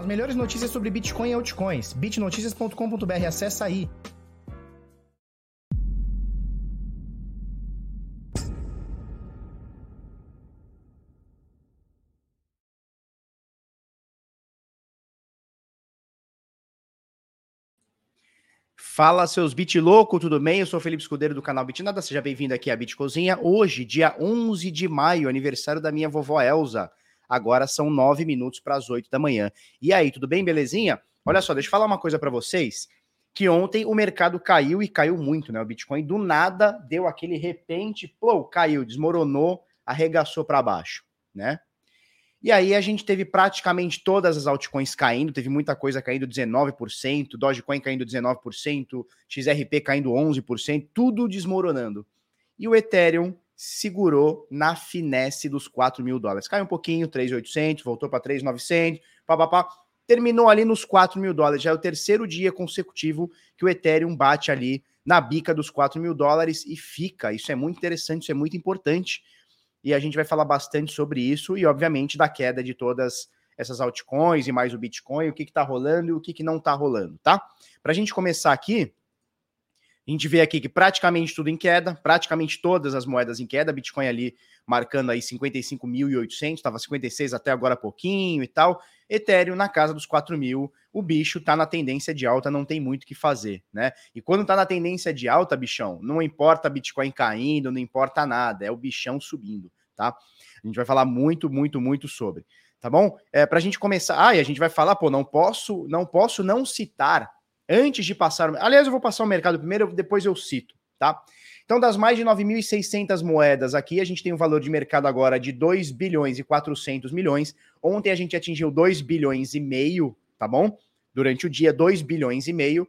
As melhores notícias sobre Bitcoin e altcoins. bitnoticias.com.br, acessa aí. Fala, seus Bit louco, tudo bem? Eu sou Felipe Escudeiro do canal Bitnada, seja bem-vindo aqui à Bit Cozinha. Hoje, dia 11 de maio, aniversário da minha vovó Elza. Agora são nove minutos para as oito da manhã. E aí, tudo bem, belezinha? Olha só, deixa eu falar uma coisa para vocês. Que ontem o mercado caiu e caiu muito, né? O Bitcoin do nada deu aquele repente, pô, caiu, desmoronou, arregaçou para baixo, né? E aí a gente teve praticamente todas as altcoins caindo, teve muita coisa caindo 19%, Dogecoin caindo 19%, XRP caindo 11%, tudo desmoronando. E o Ethereum segurou na finesse dos 4 mil dólares. Caiu um pouquinho, 3.800, voltou para 3.900, papapá. Terminou ali nos 4 mil dólares. Já é o terceiro dia consecutivo que o Ethereum bate ali na bica dos 4 mil dólares e fica. Isso é muito interessante, isso é muito importante. E a gente vai falar bastante sobre isso e, obviamente, da queda de todas essas altcoins e mais o Bitcoin, o que está rolando e o que, que não está rolando, tá? Para a gente começar aqui, a gente vê aqui que praticamente tudo em queda, praticamente todas as moedas em queda, Bitcoin ali marcando aí 55.800, estava 56 até agora pouquinho e tal. Ethereum na casa dos 4 mil, o bicho tá na tendência de alta, não tem muito o que fazer, né? E quando tá na tendência de alta, bichão, não importa Bitcoin caindo, não importa nada, é o bichão subindo, tá? A gente vai falar muito, muito, muito sobre, tá bom? É, pra gente começar, ah, e a gente vai falar, pô, não posso, não posso não citar antes de passar. Aliás, eu vou passar o mercado primeiro, depois eu cito, tá? Então, das mais de 9.600 moedas aqui, a gente tem um valor de mercado agora de 2 bilhões e 400 milhões. Ontem a gente atingiu 2 bilhões e meio, tá bom? Durante o dia, 2 bilhões e meio.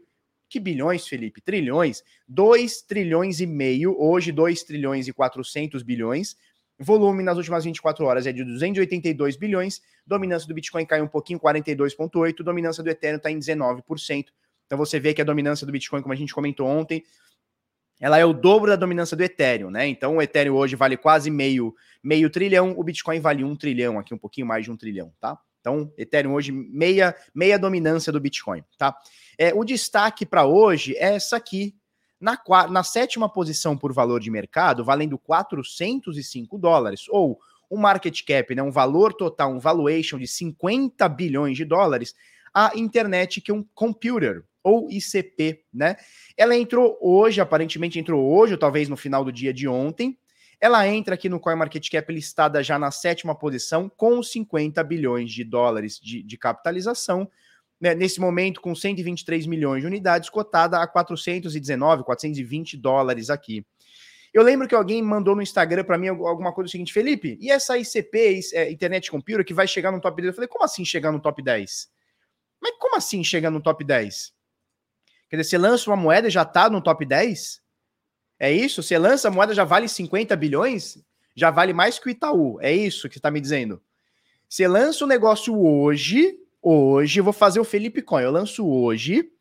Que bilhões, Felipe? Trilhões. 2 trilhões e meio. Hoje, 2 trilhões e 400 bilhões. Volume nas últimas 24 horas é de 282 bilhões. Dominância do Bitcoin caiu um pouquinho, 42,8. Dominância do Ethereum está em 19%. Então você vê que a dominância do Bitcoin, como a gente comentou ontem, ela é o dobro da dominância do Ethereum, né? Então o Ethereum hoje vale quase meio, meio trilhão, o Bitcoin vale um trilhão, aqui um pouquinho mais de um trilhão, tá? Então, Ethereum hoje, meia, meia dominância do Bitcoin, tá? É, o destaque para hoje é essa aqui, na, na sétima posição por valor de mercado, valendo 405 dólares, ou um market cap, né, um valor total, um valuation de 50 bilhões de dólares, a Internet que é um Computer, ou ICP, né? Ela entrou hoje, aparentemente entrou hoje, ou talvez no final do dia de ontem. Ela entra aqui no CoinMarketCap listada já na sétima posição, com 50 bilhões de dólares de, de capitalização. Né? Nesse momento, com 123 milhões de unidades, cotada a 419, 420 dólares aqui. Eu lembro que alguém mandou no Instagram para mim alguma coisa do seguinte, Felipe, e essa ICP, é, Internet Computer, que vai chegar no top 10? Eu falei, como assim chegar no top 10? Mas como assim chegar no top 10? Quer dizer, você lança uma moeda e já está no top 10? É isso? Você lança a moeda já vale 50 bilhões? Já vale mais que o Itaú. É isso que você está me dizendo? Você lança o um negócio hoje, hoje, eu vou fazer o Felipe Coin, eu lanço hoje,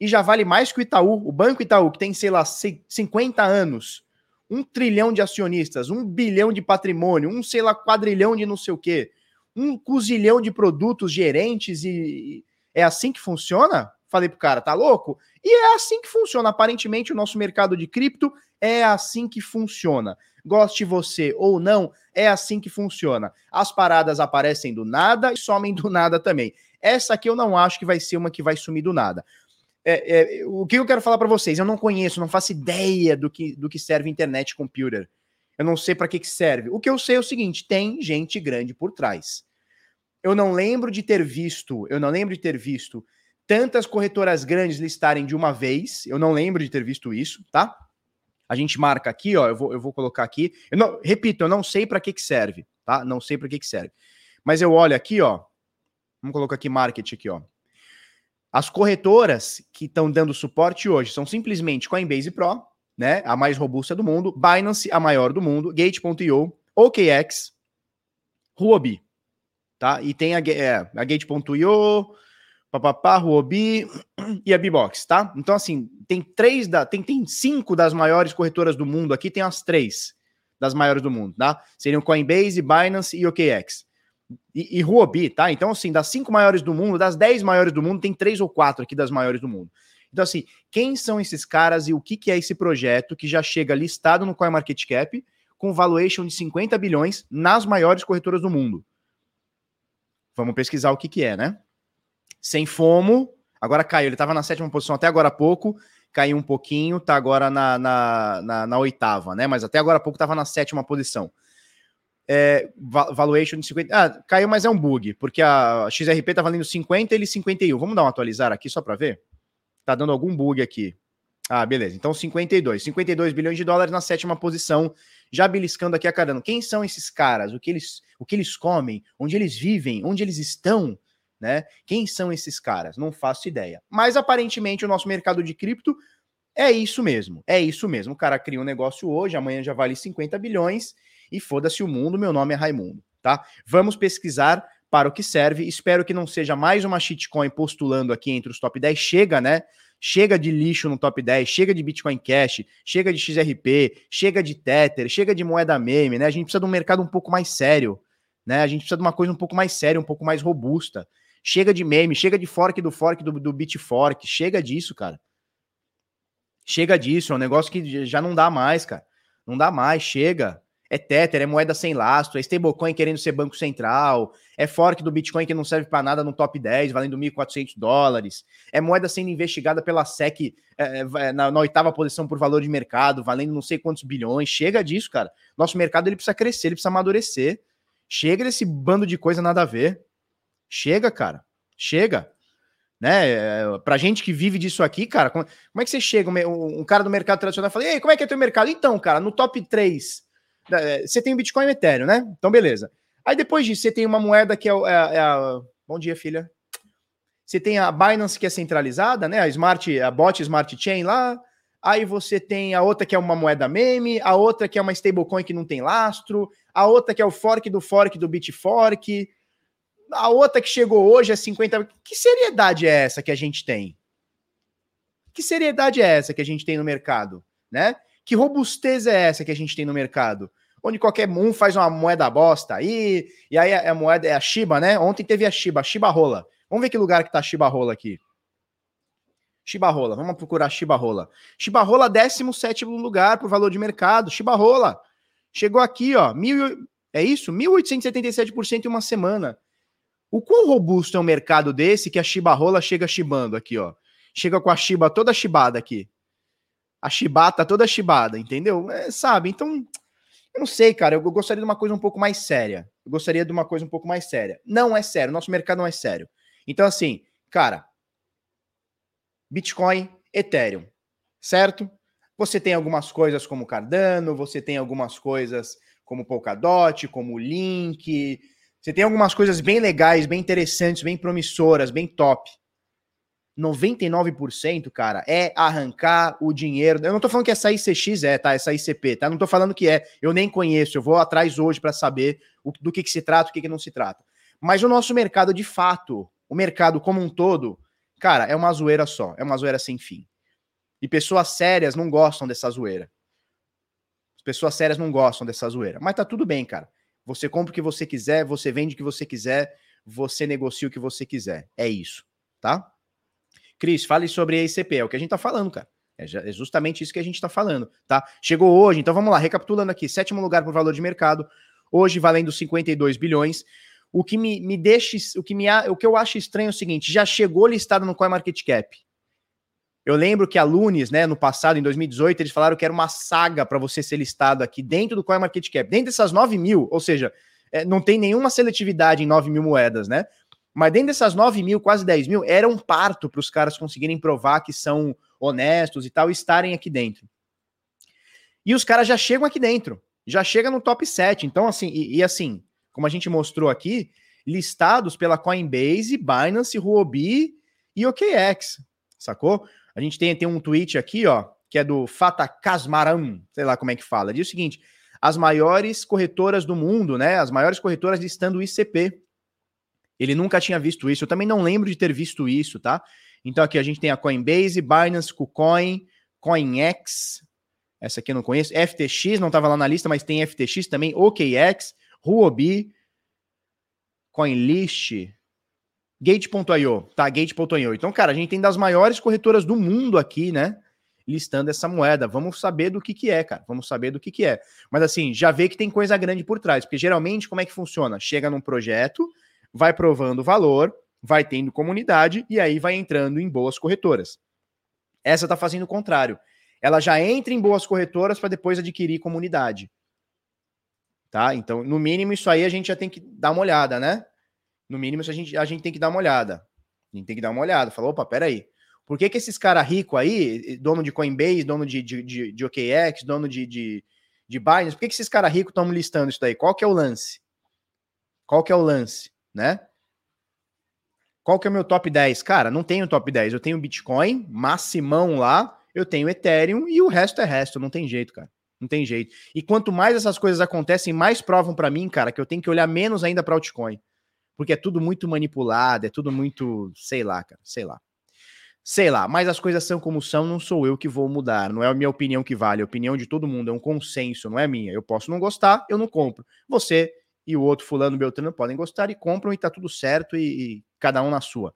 e já vale mais que o Itaú, o Banco Itaú, que tem, sei lá, 50 anos, um trilhão de acionistas, um bilhão de patrimônio, um, sei lá, quadrilhão de não sei o quê, um cozilhão de produtos gerentes e. É assim que funciona? Falei pro cara, tá louco? E é assim que funciona. Aparentemente, o nosso mercado de cripto é assim que funciona. Goste você ou não, é assim que funciona. As paradas aparecem do nada e somem do nada também. Essa aqui eu não acho que vai ser uma que vai sumir do nada. É, é, o que eu quero falar para vocês? Eu não conheço, não faço ideia do que, do que serve internet computer. Eu não sei para que, que serve. O que eu sei é o seguinte: tem gente grande por trás. Eu não lembro de ter visto, eu não lembro de ter visto tantas corretoras grandes listarem de uma vez. Eu não lembro de ter visto isso, tá? A gente marca aqui, ó. Eu vou, eu vou colocar aqui. Eu não, repito, eu não sei para que, que serve, tá? Não sei para que, que serve. Mas eu olho aqui, ó. Vamos colocar aqui market aqui, ó. As corretoras que estão dando suporte hoje são simplesmente Coinbase Pro, né? A mais robusta do mundo, Binance, a maior do mundo, Gate.io, OKX, Huobi, tá? E tem a, é, a Gate.io, papapá, Huobi e a Bbox, tá? Então, assim, tem três da. Tem, tem cinco das maiores corretoras do mundo aqui, tem as três das maiores do mundo, tá? Seriam Coinbase, Binance e OKX. E, e Huobi, tá? Então, assim, das cinco maiores do mundo, das dez maiores do mundo, tem três ou quatro aqui das maiores do mundo. Então, assim, quem são esses caras e o que, que é esse projeto que já chega listado no CoinMarketCap com valuation de 50 bilhões nas maiores corretoras do mundo? Vamos pesquisar o que, que é, né? Sem fomo, agora caiu. Ele estava na sétima posição até agora há pouco, caiu um pouquinho, tá agora na, na, na, na oitava, né? Mas até agora há pouco estava na sétima posição. É, valuation de 50. Ah, caiu, mas é um bug, porque a XRP tá valendo 50 e ele 51. Vamos dar uma atualizar aqui só para ver? Tá dando algum bug aqui. Ah, beleza. Então 52. 52 bilhões de dólares na sétima posição. Já beliscando aqui a caramba. Quem são esses caras? O que eles, o que eles comem? Onde eles vivem? Onde eles estão? Né? Quem são esses caras? Não faço ideia. Mas aparentemente o nosso mercado de cripto é isso mesmo. É isso mesmo. O cara cria um negócio hoje, amanhã já vale 50 bilhões e foda-se o mundo. Meu nome é Raimundo, tá? Vamos pesquisar para o que serve. Espero que não seja mais uma shitcoin postulando aqui entre os top 10. Chega, né? Chega de lixo no top 10, chega de Bitcoin Cash, chega de XRP, chega de Tether, chega de moeda meme, né? A gente precisa de um mercado um pouco mais sério, né? A gente precisa de uma coisa um pouco mais séria, um pouco mais robusta. Chega de meme, chega de fork do fork do, do Bitfork, chega disso, cara. Chega disso, é um negócio que já não dá mais, cara. Não dá mais, chega é Tether, é moeda sem lastro, é stablecoin querendo ser banco central, é fork do Bitcoin que não serve para nada no top 10, valendo 1.400 dólares, é moeda sendo investigada pela SEC é, é, na, na, oitava posição por valor de mercado, valendo não sei quantos bilhões. Chega disso, cara. Nosso mercado ele precisa crescer, ele precisa amadurecer. Chega desse bando de coisa nada a ver. Chega, cara. Chega. Né? É, pra gente que vive disso aqui, cara, como, como é que você chega? Um, um cara do mercado tradicional fala: Ei, como é que é teu mercado? Então, cara, no top 3 é, você tem o Bitcoin e Ethereum, né? Então, beleza. Aí depois disso, você tem uma moeda que é, é, é a. Bom dia, filha. Você tem a Binance, que é centralizada, né? A Smart, a bot Smart Chain lá. Aí você tem a outra que é uma moeda meme, a outra que é uma stablecoin que não tem lastro, a outra que é o fork do fork do Bitfork, a outra que chegou hoje é 50. Que seriedade é essa que a gente tem? Que seriedade é essa que a gente tem no mercado, né? Que robustez é essa que a gente tem no mercado? Onde qualquer um faz uma moeda bosta aí, e aí a, moeda é a Shiba, né? Ontem teve a Shiba, a Shiba Rola. Vamos ver que lugar que tá a Shiba Rola aqui. Shiba Rola, vamos procurar Shiba Rola. Shiba Rola, 17 lugar por valor de mercado. Shiba Rola. Chegou aqui, ó, mil, é isso? 1.877% em uma semana. O quão robusto é um mercado desse que a Shiba Rola chega chibando aqui, ó. Chega com a Shiba toda chibada aqui a chibata toda chibada, entendeu? É, sabe? Então, eu não sei, cara. Eu gostaria de uma coisa um pouco mais séria. Eu gostaria de uma coisa um pouco mais séria. Não é sério. Nosso mercado não é sério. Então, assim, cara, Bitcoin, Ethereum, certo? Você tem algumas coisas como Cardano, você tem algumas coisas como Polkadot, como Link. Você tem algumas coisas bem legais, bem interessantes, bem promissoras, bem top. 99%, cara, é arrancar o dinheiro. Eu não tô falando que essa ICX é, tá? Essa ICP, tá? Não tô falando que é. Eu nem conheço. Eu vou atrás hoje para saber o, do que, que se trata, o que, que não se trata. Mas o nosso mercado, de fato, o mercado como um todo, cara, é uma zoeira só. É uma zoeira sem fim. E pessoas sérias não gostam dessa zoeira. As pessoas sérias não gostam dessa zoeira. Mas tá tudo bem, cara. Você compra o que você quiser, você vende o que você quiser, você negocia o que você quiser. É isso, tá? Cris, fale sobre a ICP, é o que a gente tá falando, cara. É, é justamente isso que a gente está falando, tá? Chegou hoje, então vamos lá, recapitulando aqui: sétimo lugar por valor de mercado, hoje valendo 52 bilhões. O que me, me deixa, o que, me, o que eu acho estranho é o seguinte: já chegou listado no CoinMarketCap. Eu lembro que a Lunes, né, no passado, em 2018, eles falaram que era uma saga para você ser listado aqui dentro do CoinMarketCap, dentro dessas 9 mil, ou seja, é, não tem nenhuma seletividade em 9 mil moedas, né? Mas dentro dessas 9 mil, quase 10 mil, era um parto para os caras conseguirem provar que são honestos e tal, e estarem aqui dentro. E os caras já chegam aqui dentro, já chega no top 7. Então, assim, e, e assim, como a gente mostrou aqui, listados pela Coinbase, Binance, Huobi e OKX, sacou? A gente tem, tem um tweet aqui, ó, que é do Fata Kasmaran, sei lá como é que fala. Diz o seguinte: as maiores corretoras do mundo, né? As maiores corretoras listando o ICP. Ele nunca tinha visto isso. Eu também não lembro de ter visto isso, tá? Então aqui a gente tem a Coinbase, Binance, KuCoin, CoinX. Essa aqui eu não conheço. FTX não estava lá na lista, mas tem FTX também, OKX, Huobi. CoinList, Gate.io, tá? Gate.io. Então, cara, a gente tem das maiores corretoras do mundo aqui, né? Listando essa moeda. Vamos saber do que que é, cara. Vamos saber do que que é. Mas assim, já vê que tem coisa grande por trás, porque geralmente como é que funciona? Chega num projeto, vai provando valor, vai tendo comunidade e aí vai entrando em boas corretoras. Essa tá fazendo o contrário. Ela já entra em boas corretoras para depois adquirir comunidade. Tá? Então, no mínimo, isso aí a gente já tem que dar uma olhada, né? No mínimo, a gente, a gente tem que dar uma olhada. A gente tem que dar uma olhada. Falou, opa, peraí. Por que, que esses caras ricos aí, dono de Coinbase, dono de, de, de, de OKX, dono de, de, de Binance, por que, que esses caras ricos estão listando isso daí? Qual que é o lance? Qual que é o lance, né? Qual que é o meu top 10? Cara, não tenho top 10. Eu tenho Bitcoin, maximão lá, eu tenho Ethereum e o resto é resto. Não tem jeito, cara. Não tem jeito. E quanto mais essas coisas acontecem, mais provam para mim, cara, que eu tenho que olhar menos ainda para altcoin porque é tudo muito manipulado, é tudo muito, sei lá, cara, sei lá. Sei lá, mas as coisas são como são, não sou eu que vou mudar, não é a minha opinião que vale, é a opinião de todo mundo, é um consenso, não é minha. Eu posso não gostar, eu não compro. Você e o outro fulano Beltrano podem gostar e compram e tá tudo certo e, e cada um na sua.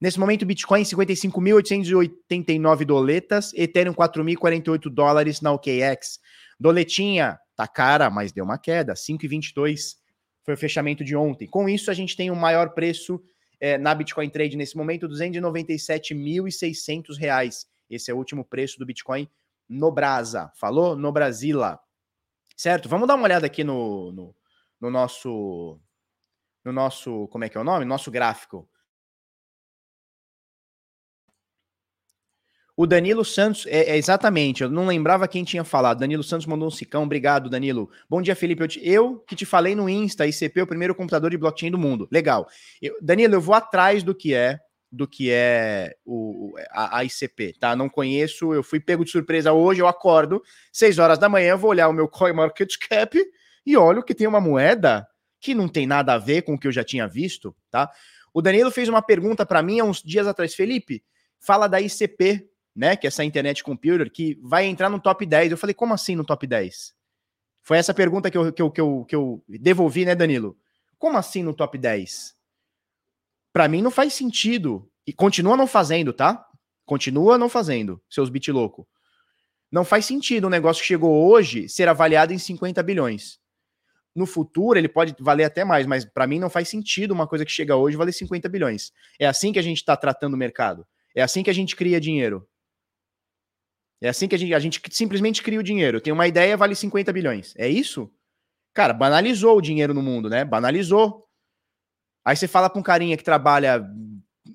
Nesse momento, Bitcoin 55.889 doletas, Ethereum 4.048 dólares na OKX. Doletinha tá cara, mas deu uma queda, 5,22 foi o fechamento de ontem. Com isso, a gente tem o maior preço é, na Bitcoin Trade nesse momento, R$ 297.600. Esse é o último preço do Bitcoin no Brasa. Falou? No Brasila. Certo? Vamos dar uma olhada aqui no, no, no nosso. No nosso. Como é que é o nome? Nosso gráfico. O Danilo Santos, é, é, exatamente, eu não lembrava quem tinha falado. Danilo Santos mandou um cicão, obrigado, Danilo. Bom dia, Felipe. Eu, te, eu que te falei no Insta, ICP, o primeiro computador de blockchain do mundo. Legal. Eu, Danilo, eu vou atrás do que é do que é o, a, a, ICP, tá? Não conheço, eu fui pego de surpresa hoje, eu acordo, 6 horas da manhã, vou olhar o meu CoinMarketCap e olho que tem uma moeda que não tem nada a ver com o que eu já tinha visto, tá? O Danilo fez uma pergunta para mim há uns dias atrás, Felipe, fala da ICP, né? Que é essa internet computer, que vai entrar no top 10. Eu falei, como assim no top 10? Foi essa pergunta que eu, que eu, que eu, que eu devolvi, né, Danilo? Como assim no top 10? Para mim não faz sentido. E continua não fazendo, tá? Continua não fazendo, seus bit louco. Não faz sentido um negócio que chegou hoje ser avaliado em 50 bilhões. No futuro ele pode valer até mais, mas para mim não faz sentido uma coisa que chega hoje valer 50 bilhões. É assim que a gente está tratando o mercado. É assim que a gente cria dinheiro. É assim que a gente, a gente simplesmente cria o dinheiro. Tem uma ideia, vale 50 bilhões. É isso? Cara, banalizou o dinheiro no mundo, né? Banalizou. Aí você fala com um carinha que trabalha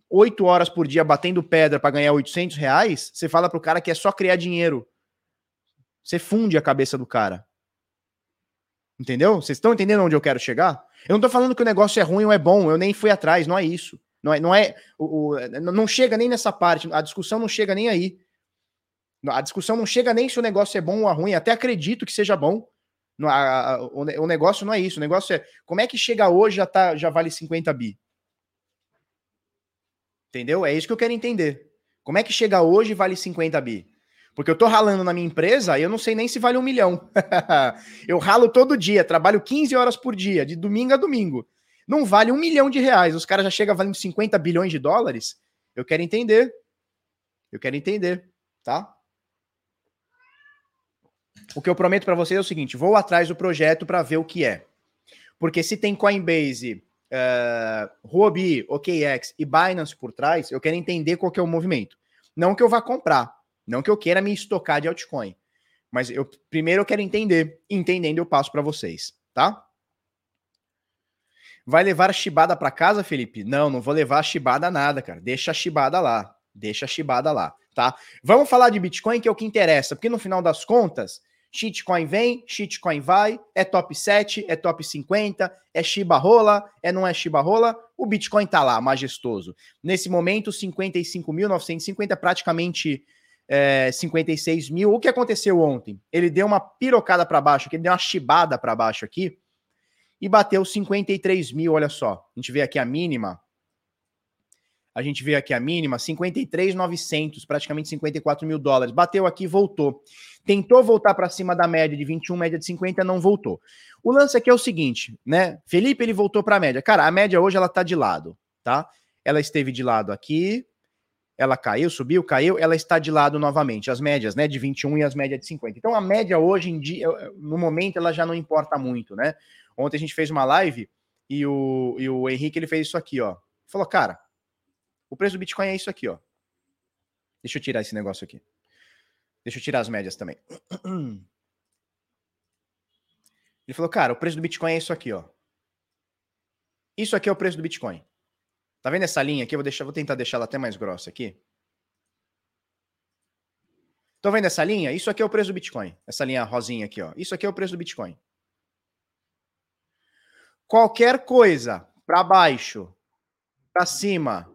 oito horas por dia batendo pedra para ganhar 800 reais, você fala pro cara que é só criar dinheiro. Você funde a cabeça do cara. Entendeu? Vocês estão entendendo onde eu quero chegar? Eu não tô falando que o negócio é ruim ou é bom, eu nem fui atrás, não é isso. Não é, não é, o, o não chega nem nessa parte, a discussão não chega nem aí. A discussão não chega nem se o negócio é bom ou ruim, até acredito que seja bom. O, negócio não é isso. O negócio é como é que chega hoje já, tá, já vale 50 bi. Entendeu? É isso que eu quero entender. Como é que chega hoje e vale 50 bi? Porque eu tô ralando na minha empresa e eu não sei nem se vale um milhão. eu ralo todo dia, trabalho 15 horas por dia, de domingo a domingo. Não vale um milhão de reais. Os caras já chegam valendo 50 bilhões de dólares. Eu quero entender. Eu quero entender, tá? O que eu prometo para vocês é o seguinte: vou atrás do projeto para ver o que é. Porque se tem Coinbase, uh, Huobi, OKX e Binance por trás, eu quero entender qual que é o movimento. Não que eu vá comprar, não que eu queira me estocar de altcoin. Mas eu primeiro eu quero entender. Entendendo, eu passo para vocês, tá? Vai levar a chibada para casa, Felipe? Não, não vou levar a chibada nada, cara. Deixa a chibada lá. Deixa a chibada lá, tá? Vamos falar de Bitcoin, que é o que interessa, porque no final das contas, Shitcoin vem, shitcoin vai, é top 7, é top 50, é Shiba rola, é não é Shiba rola, o Bitcoin tá lá, majestoso. Nesse momento, 55.950, praticamente é, 56 mil. O que aconteceu ontem? Ele deu uma pirocada para baixo, ele deu uma chibada para baixo aqui e bateu 53 mil, olha só. A gente vê aqui a mínima. A gente vê aqui a mínima, 53,900, praticamente 54 mil dólares. Bateu aqui, voltou. Tentou voltar para cima da média de 21, média de 50, não voltou. O lance aqui é o seguinte, né? Felipe, ele voltou para a média. Cara, a média hoje ela tá de lado, tá? Ela esteve de lado aqui, ela caiu, subiu, caiu, ela está de lado novamente. As médias, né, de 21 e as médias de 50. Então a média hoje em dia, no momento, ela já não importa muito, né? Ontem a gente fez uma live e o, e o Henrique ele fez isso aqui, ó. Falou, cara, o preço do Bitcoin é isso aqui, ó. Deixa eu tirar esse negócio aqui. Deixa eu tirar as médias também. Ele falou, cara, o preço do Bitcoin é isso aqui, ó. Isso aqui é o preço do Bitcoin. Tá vendo essa linha aqui? Eu vou, deixar, vou tentar deixar ela até mais grossa aqui. Estão vendo essa linha? Isso aqui é o preço do Bitcoin. Essa linha rosinha aqui, ó. Isso aqui é o preço do Bitcoin. Qualquer coisa para baixo, para cima,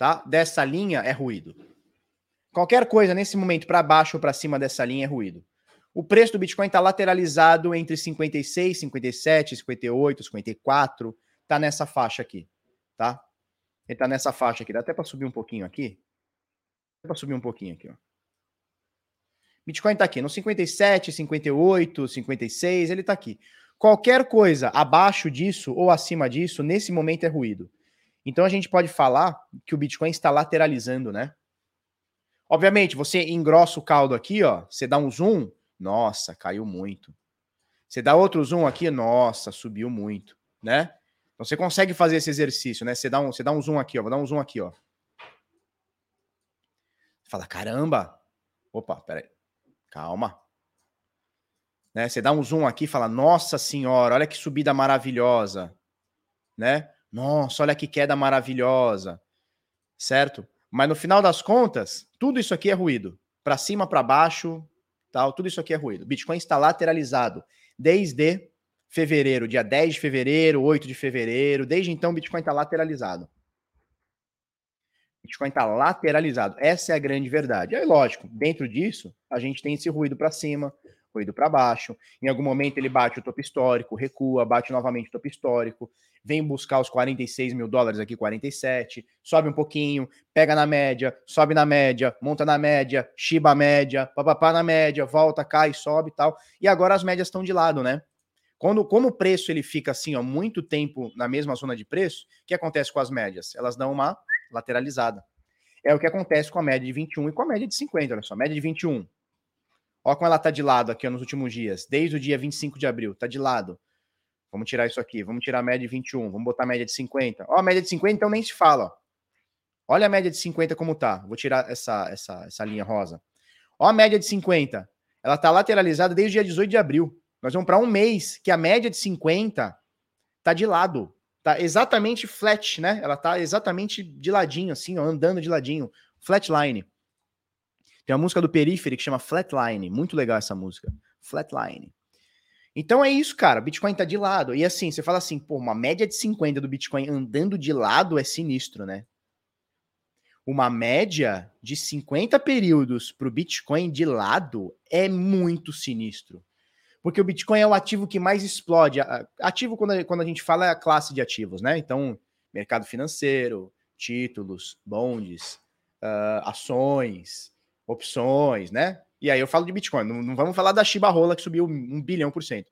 tá? Dessa linha é ruído. Qualquer coisa nesse momento para baixo ou para cima dessa linha é ruído. O preço do Bitcoin está lateralizado entre 56, 57, 58, 54 tá nessa faixa aqui, tá? Ele tá nessa faixa aqui. Dá até para subir um pouquinho aqui. Dá para subir um pouquinho aqui, ó. Bitcoin tá aqui no 57, 58, 56, ele tá aqui. Qualquer coisa abaixo disso ou acima disso, nesse momento é ruído. Então a gente pode falar que o Bitcoin está lateralizando, né? Obviamente, você engrossa o caldo aqui, ó, você dá um zoom, nossa, caiu muito. Você dá outro zoom aqui, nossa, subiu muito, né? Então você consegue fazer esse exercício, né? Você dá um, você dá um zoom aqui, ó. Vou dar um zoom aqui, ó. Fala, caramba! Opa, peraí. Calma. Né? Você dá um zoom aqui e fala, nossa senhora, olha que subida maravilhosa. Né? Nossa, olha que queda maravilhosa. Certo? Mas no final das contas, tudo isso aqui é ruído. Para cima, para baixo, tal, tudo isso aqui é ruído. Bitcoin está lateralizado desde fevereiro, dia 10 de fevereiro, 8 de fevereiro. Desde então, Bitcoin está lateralizado. Bitcoin está lateralizado. Essa é a grande verdade. Aí, lógico, dentro disso, a gente tem esse ruído para cima, ruído para baixo. Em algum momento ele bate o topo histórico, recua, bate novamente o topo histórico, vem buscar os 46 mil dólares aqui, 47, sobe um pouquinho, pega na média, sobe na média, monta na média, chiba a média, papapá na média, volta, cai, sobe e tal. E agora as médias estão de lado, né? Quando, como o preço ele fica assim, ó, muito tempo na mesma zona de preço, o que acontece com as médias? Elas dão uma lateralizada. É o que acontece com a média de 21 e com a média de 50, olha só, média de 21. Olha como ela está de lado aqui ó, nos últimos dias, desde o dia 25 de abril, está de lado. Vamos tirar isso aqui, vamos tirar a média de 21, vamos botar a média de 50. Ó, a média de 50 então nem se fala, ó. Olha a média de 50 como tá. Vou tirar essa, essa, essa linha rosa. Ó a média de 50. Ela está lateralizada desde o dia 18 de abril. Nós vamos para um mês que a média de 50 tá de lado. Tá exatamente flat, né? Ela tá exatamente de ladinho, assim, ó, andando de ladinho. Flatline. Tem uma música do Periphery que chama Flatline. Muito legal essa música. Flatline. Então é isso, cara. Bitcoin tá de lado. E assim, você fala assim, pô, uma média de 50 do Bitcoin andando de lado é sinistro, né? Uma média de 50 períodos para o Bitcoin de lado é muito sinistro porque o Bitcoin é o ativo que mais explode. Ativo, quando a, quando a gente fala, é a classe de ativos, né? Então, mercado financeiro, títulos, bondes, uh, ações, opções, né? E aí eu falo de Bitcoin. Não, não, vamos falar da Shiba Rola, que subiu um bilhão por cento.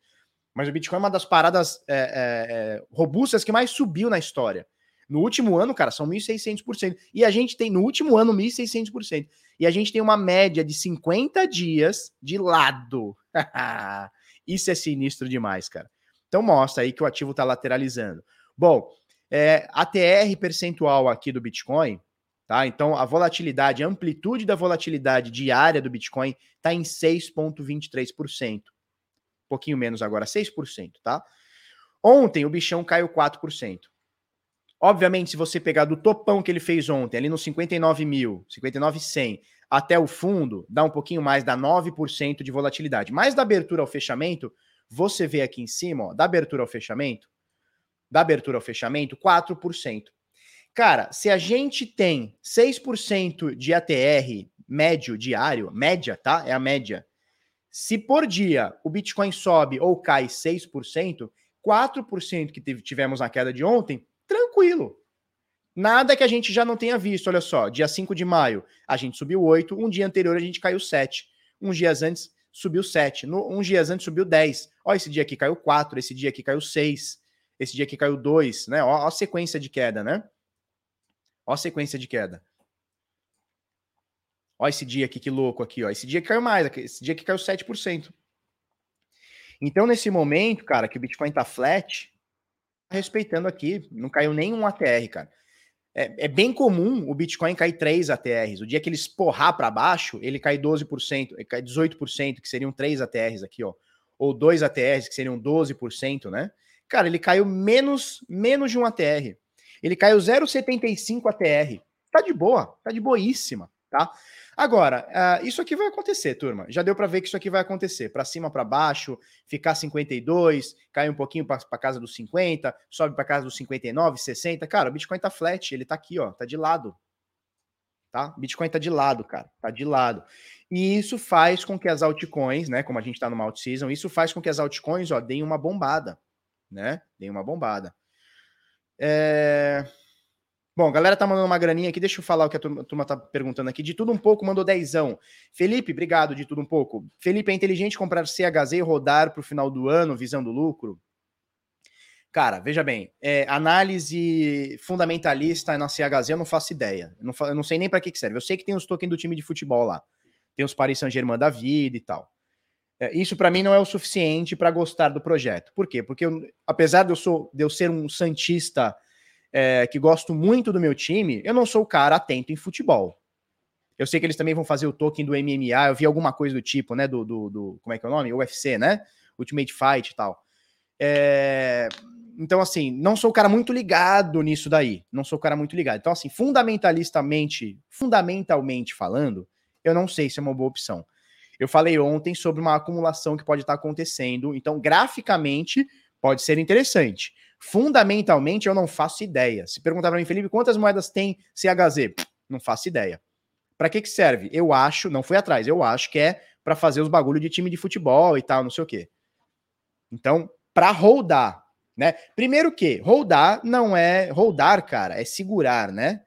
Mas o Bitcoin é uma das paradas é, é, é, robustas que mais subiu na história. No último ano, cara, são 1.600%. E a gente tem, no último ano, 1.600%. E a gente tem uma média de 50 dias de lado. Isso é sinistro demais, cara. Então mostra aí que o ativo está lateralizando. Bom, é, ATR percentual aqui do Bitcoin, tá? Então a volatilidade, a amplitude da volatilidade diária do Bitcoin está em 6,23%. Um pouquinho menos agora, 6%, tá? Ontem o bichão caiu 4%. Obviamente, se você pegar do topão que ele fez ontem, ali nos 59 mil, 59,100, até o fundo, dá um pouquinho mais, dá 9% de volatilidade. Mas da abertura ao fechamento, você vê aqui em cima, ó, da abertura ao fechamento, da abertura ao fechamento, 4%. Cara, se a gente tem 6% de ATR médio diário, média, tá? É a média. Se por dia o Bitcoin sobe ou cai 6%, 4% que tivemos na queda de ontem, tranquilo. Nada que a gente já não tenha visto. Olha só, dia 5 de maio, a gente subiu 8, um dia anterior a gente caiu 7. Uns dias antes subiu 7, no, uns dias antes subiu 10. Ó, esse dia aqui caiu 4, esse dia aqui caiu 6, esse dia aqui caiu 2, né? Ó, ó a sequência de queda, né? Ó a sequência de queda. Ó esse dia aqui, que louco aqui, ó. Esse dia caiu mais, esse dia aqui caiu 7%. Então, nesse momento, cara, que o Bitcoin tá flat, tá respeitando aqui, não caiu nenhum ATR, cara. É, é, bem comum o Bitcoin cair 3 ATRs. O dia que ele esporrar para baixo, ele cai 12%, ele cai 18%, que seriam 3 ATRs aqui, ó. Ou 2 ATRs, que seriam 12%, né? Cara, ele caiu menos, menos de um ATR. Ele caiu 0,75 ATR. Tá de boa, tá de boíssima, tá? Agora, uh, isso aqui vai acontecer, turma. Já deu para ver que isso aqui vai acontecer. Para cima, para baixo, ficar 52, cair um pouquinho para casa dos 50, sobe para casa dos 59, 60. Cara, o Bitcoin tá flat, ele tá aqui, ó, tá de lado. Tá? Bitcoin tá de lado, cara, tá de lado. E isso faz com que as altcoins, né, como a gente tá numa alt season, isso faz com que as altcoins, ó, deem uma bombada, né? Deem uma bombada. É... Bom, galera tá mandando uma graninha aqui, deixa eu falar o que a turma, a turma tá perguntando aqui. De tudo um pouco, mandou dezão. Felipe, obrigado de tudo um pouco. Felipe, é inteligente comprar CHZ e rodar pro final do ano, visando lucro? Cara, veja bem, é, análise fundamentalista na CHZ eu não faço ideia. Eu não, eu não sei nem para que, que serve. Eu sei que tem os tokens do time de futebol lá. Tem os Paris Saint-Germain da vida e tal. É, isso para mim não é o suficiente para gostar do projeto. Por quê? Porque eu, apesar de eu, sou, de eu ser um santista é, que gosto muito do meu time, eu não sou o cara atento em futebol. Eu sei que eles também vão fazer o token do MMA, eu vi alguma coisa do tipo, né? Do, do, do como é que é o nome? UFC, né? Ultimate Fight e tal. É, então, assim, não sou o cara muito ligado nisso daí. Não sou o cara muito ligado. Então, assim, fundamentalistamente, fundamentalmente falando, eu não sei se é uma boa opção. Eu falei ontem sobre uma acumulação que pode estar acontecendo. Então, graficamente, pode ser interessante. Fundamentalmente, eu não faço ideia. Se perguntar para mim, Felipe, quantas moedas tem CHZ? Não faço ideia. Para que, que serve? Eu acho, não fui atrás, eu acho que é para fazer os bagulho de time de futebol e tal, não sei o quê. Então, para rodar, né? Primeiro que rodar não é rodar, cara, é segurar, né?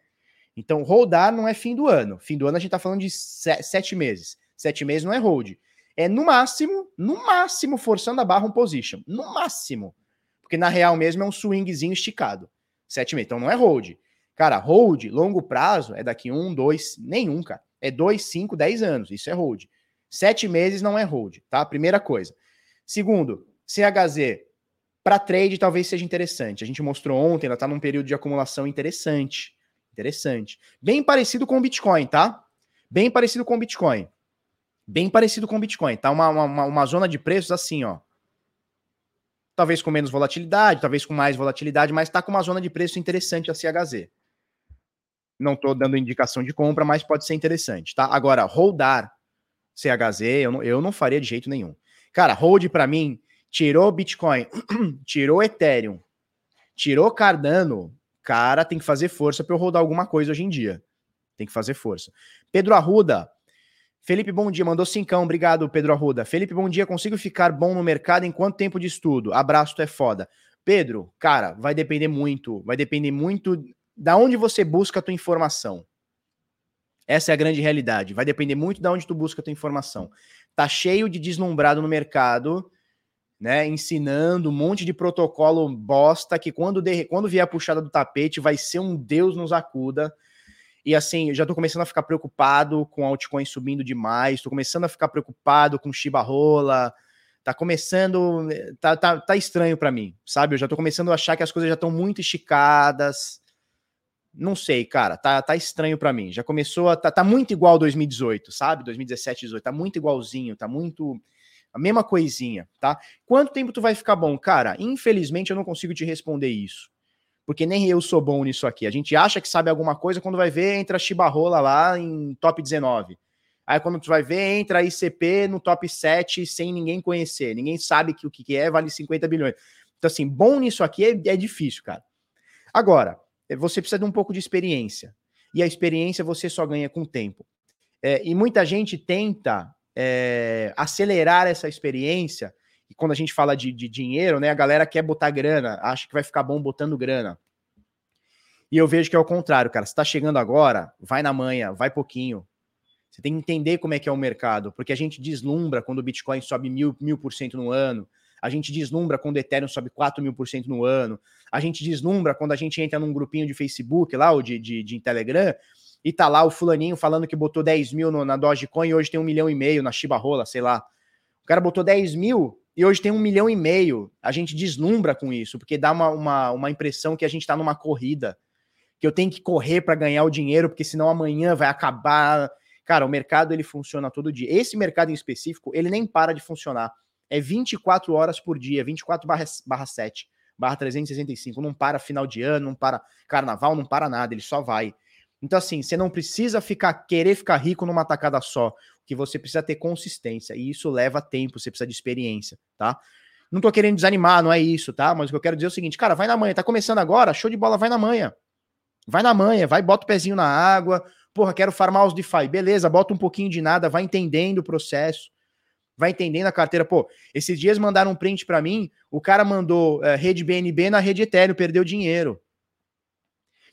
Então, rodar não é fim do ano. Fim do ano a gente tá falando de sete meses. Sete meses não é hold. É no máximo, no máximo, forçando a barra um position. No máximo. Porque na real mesmo é um swingzinho esticado. 7 meses. Então não é hold. Cara, hold, longo prazo, é daqui um, dois, nenhum, cara. É dois, cinco, dez anos. Isso é hold. Sete meses não é hold, tá? Primeira coisa. Segundo, CHZ para trade talvez seja interessante. A gente mostrou ontem, ela tá num período de acumulação interessante. Interessante. Bem parecido com o Bitcoin, tá? Bem parecido com o Bitcoin. Bem parecido com o Bitcoin. Tá uma, uma, uma zona de preços assim, ó talvez com menos volatilidade, talvez com mais volatilidade, mas está com uma zona de preço interessante a CHZ. Não estou dando indicação de compra, mas pode ser interessante, tá? Agora, holdar CHZ, eu não, eu não faria de jeito nenhum. Cara, hold para mim, tirou Bitcoin, tirou Ethereum, tirou Cardano, cara, tem que fazer força para eu rodar alguma coisa hoje em dia. Tem que fazer força. Pedro Arruda, Felipe, bom dia. Mandou cincão. Obrigado, Pedro Arruda. Felipe, bom dia. Consigo ficar bom no mercado em quanto tempo de estudo? Abraço, tu é foda. Pedro, cara, vai depender muito. Vai depender muito da onde você busca a tua informação. Essa é a grande realidade. Vai depender muito da onde tu busca a tua informação. Tá cheio de deslumbrado no mercado, né? Ensinando um monte de protocolo bosta que quando, de, quando vier a puxada do tapete vai ser um Deus nos acuda. E assim, eu já tô começando a ficar preocupado com altcoin subindo demais, tô começando a ficar preocupado com Shiba Rola. Tá começando, tá, tá, tá estranho para mim, sabe? Eu já tô começando a achar que as coisas já estão muito esticadas. Não sei, cara, tá, tá estranho para mim. Já começou a tá, tá muito igual 2018, sabe? 2017, 18, tá muito igualzinho, tá muito a mesma coisinha, tá? Quanto tempo tu vai ficar bom? Cara, infelizmente eu não consigo te responder isso porque nem eu sou bom nisso aqui. A gente acha que sabe alguma coisa, quando vai ver, entra Chibarrola lá em top 19. Aí quando tu vai ver, entra a ICP no top 7 sem ninguém conhecer. Ninguém sabe que o que é, vale 50 bilhões. Então, assim, bom nisso aqui é, é difícil, cara. Agora, é, você precisa de um pouco de experiência. E a experiência você só ganha com o tempo. É, e muita gente tenta é, acelerar essa experiência e quando a gente fala de, de dinheiro, né, a galera quer botar grana, acha que vai ficar bom botando grana. E eu vejo que é o contrário, cara. Você tá chegando agora, vai na manhã, vai pouquinho. Você tem que entender como é que é o mercado, porque a gente deslumbra quando o Bitcoin sobe mil, mil por cento no ano, a gente deslumbra quando o Ethereum sobe 4 mil por cento no ano, a gente deslumbra quando a gente entra num grupinho de Facebook lá, ou de, de, de Telegram, e tá lá o fulaninho falando que botou 10 mil no, na Dogecoin e hoje tem um milhão e meio na Shiba Rola, sei lá. O cara botou 10 mil e hoje tem um milhão e meio. A gente deslumbra com isso, porque dá uma, uma, uma impressão que a gente tá numa corrida, que eu tenho que correr para ganhar o dinheiro, porque senão amanhã vai acabar. Cara, o mercado ele funciona todo dia. Esse mercado em específico, ele nem para de funcionar. É 24 horas por dia, 24 barra, barra 7, barra 365. Não para final de ano, não para carnaval, não para nada, ele só vai. Então, assim, você não precisa ficar querer ficar rico numa tacada só, que você precisa ter consistência, e isso leva tempo, você precisa de experiência, tá? Não tô querendo desanimar, não é isso, tá? Mas o que eu quero dizer é o seguinte, cara, vai na manhã, tá começando agora, show de bola, vai na manhã. Vai na manhã, vai, bota o pezinho na água, porra, quero farmar os DeFi, beleza, bota um pouquinho de nada, vai entendendo o processo, vai entendendo a carteira. Pô, esses dias mandaram um print para mim, o cara mandou é, rede BNB na rede Ethereum, perdeu dinheiro.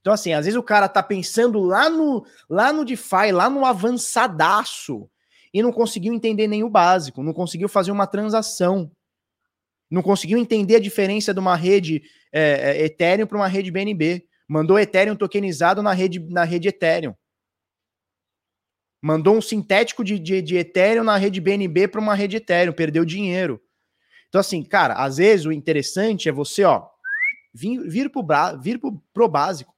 Então, assim, às vezes o cara tá pensando lá no, lá no DeFi, lá no avançadaço, e não conseguiu entender nem o básico, não conseguiu fazer uma transação, não conseguiu entender a diferença de uma rede é, Ethereum para uma rede BNB. Mandou Ethereum tokenizado na rede, na rede Ethereum. Mandou um sintético de, de, de Ethereum na rede BNB para uma rede Ethereum, perdeu dinheiro. Então, assim, cara, às vezes o interessante é você, ó, vir, vir, pro, vir pro, pro básico.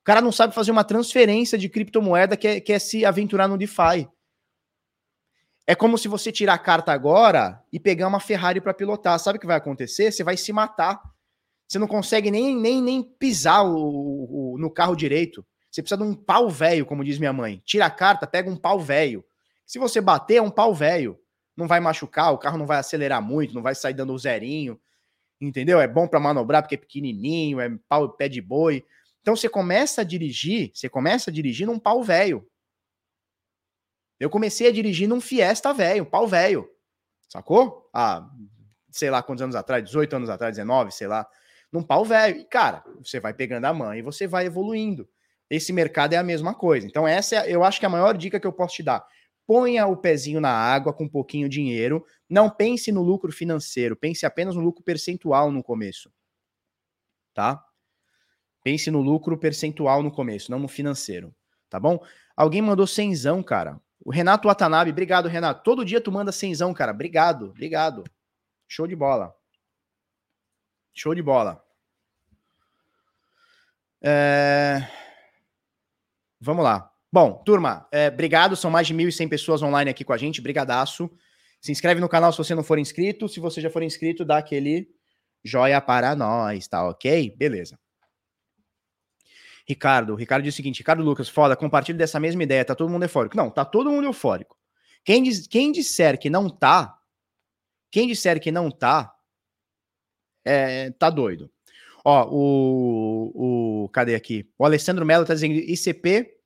O cara não sabe fazer uma transferência de criptomoeda, quer, quer se aventurar no DeFi. É como se você tirar a carta agora e pegar uma Ferrari para pilotar. Sabe o que vai acontecer? Você vai se matar. Você não consegue nem, nem, nem pisar o, o, no carro direito. Você precisa de um pau velho, como diz minha mãe. Tira a carta, pega um pau velho. Se você bater, é um pau velho. Não vai machucar, o carro não vai acelerar muito, não vai sair dando o zerinho. Entendeu? É bom para manobrar porque é pequenininho, é pau pé de boi. Então você começa a dirigir, você começa a dirigir num pau velho. Eu comecei a dirigir num Fiesta velho, um pau velho. Sacou? Ah, sei lá quantos anos atrás, 18 anos atrás, 19, sei lá, num pau velho. E cara, você vai pegando a mão e você vai evoluindo. Esse mercado é a mesma coisa. Então essa é, eu acho que é a maior dica que eu posso te dar. Ponha o pezinho na água com um pouquinho de dinheiro. Não pense no lucro financeiro, pense apenas no lucro percentual no começo. Tá? Pense no lucro percentual no começo, não no financeiro, tá bom? Alguém mandou cenzão, cara. O Renato Watanabe, obrigado, Renato. Todo dia tu manda cenzão, cara. Obrigado, obrigado. Show de bola. Show de bola. É... Vamos lá. Bom, turma, é, obrigado. São mais de 1.100 pessoas online aqui com a gente. Brigadaço. Se inscreve no canal se você não for inscrito. Se você já for inscrito, dá aquele joia para nós, tá ok? Beleza. Ricardo, Ricardo diz o seguinte: Ricardo Lucas, foda, compartilho dessa mesma ideia, tá todo mundo eufórico. Não, tá todo mundo eufórico. Quem, diz, quem disser que não tá, quem disser que não tá, é, tá doido. Ó, o, o. Cadê aqui? O Alessandro Mello tá dizendo ICP,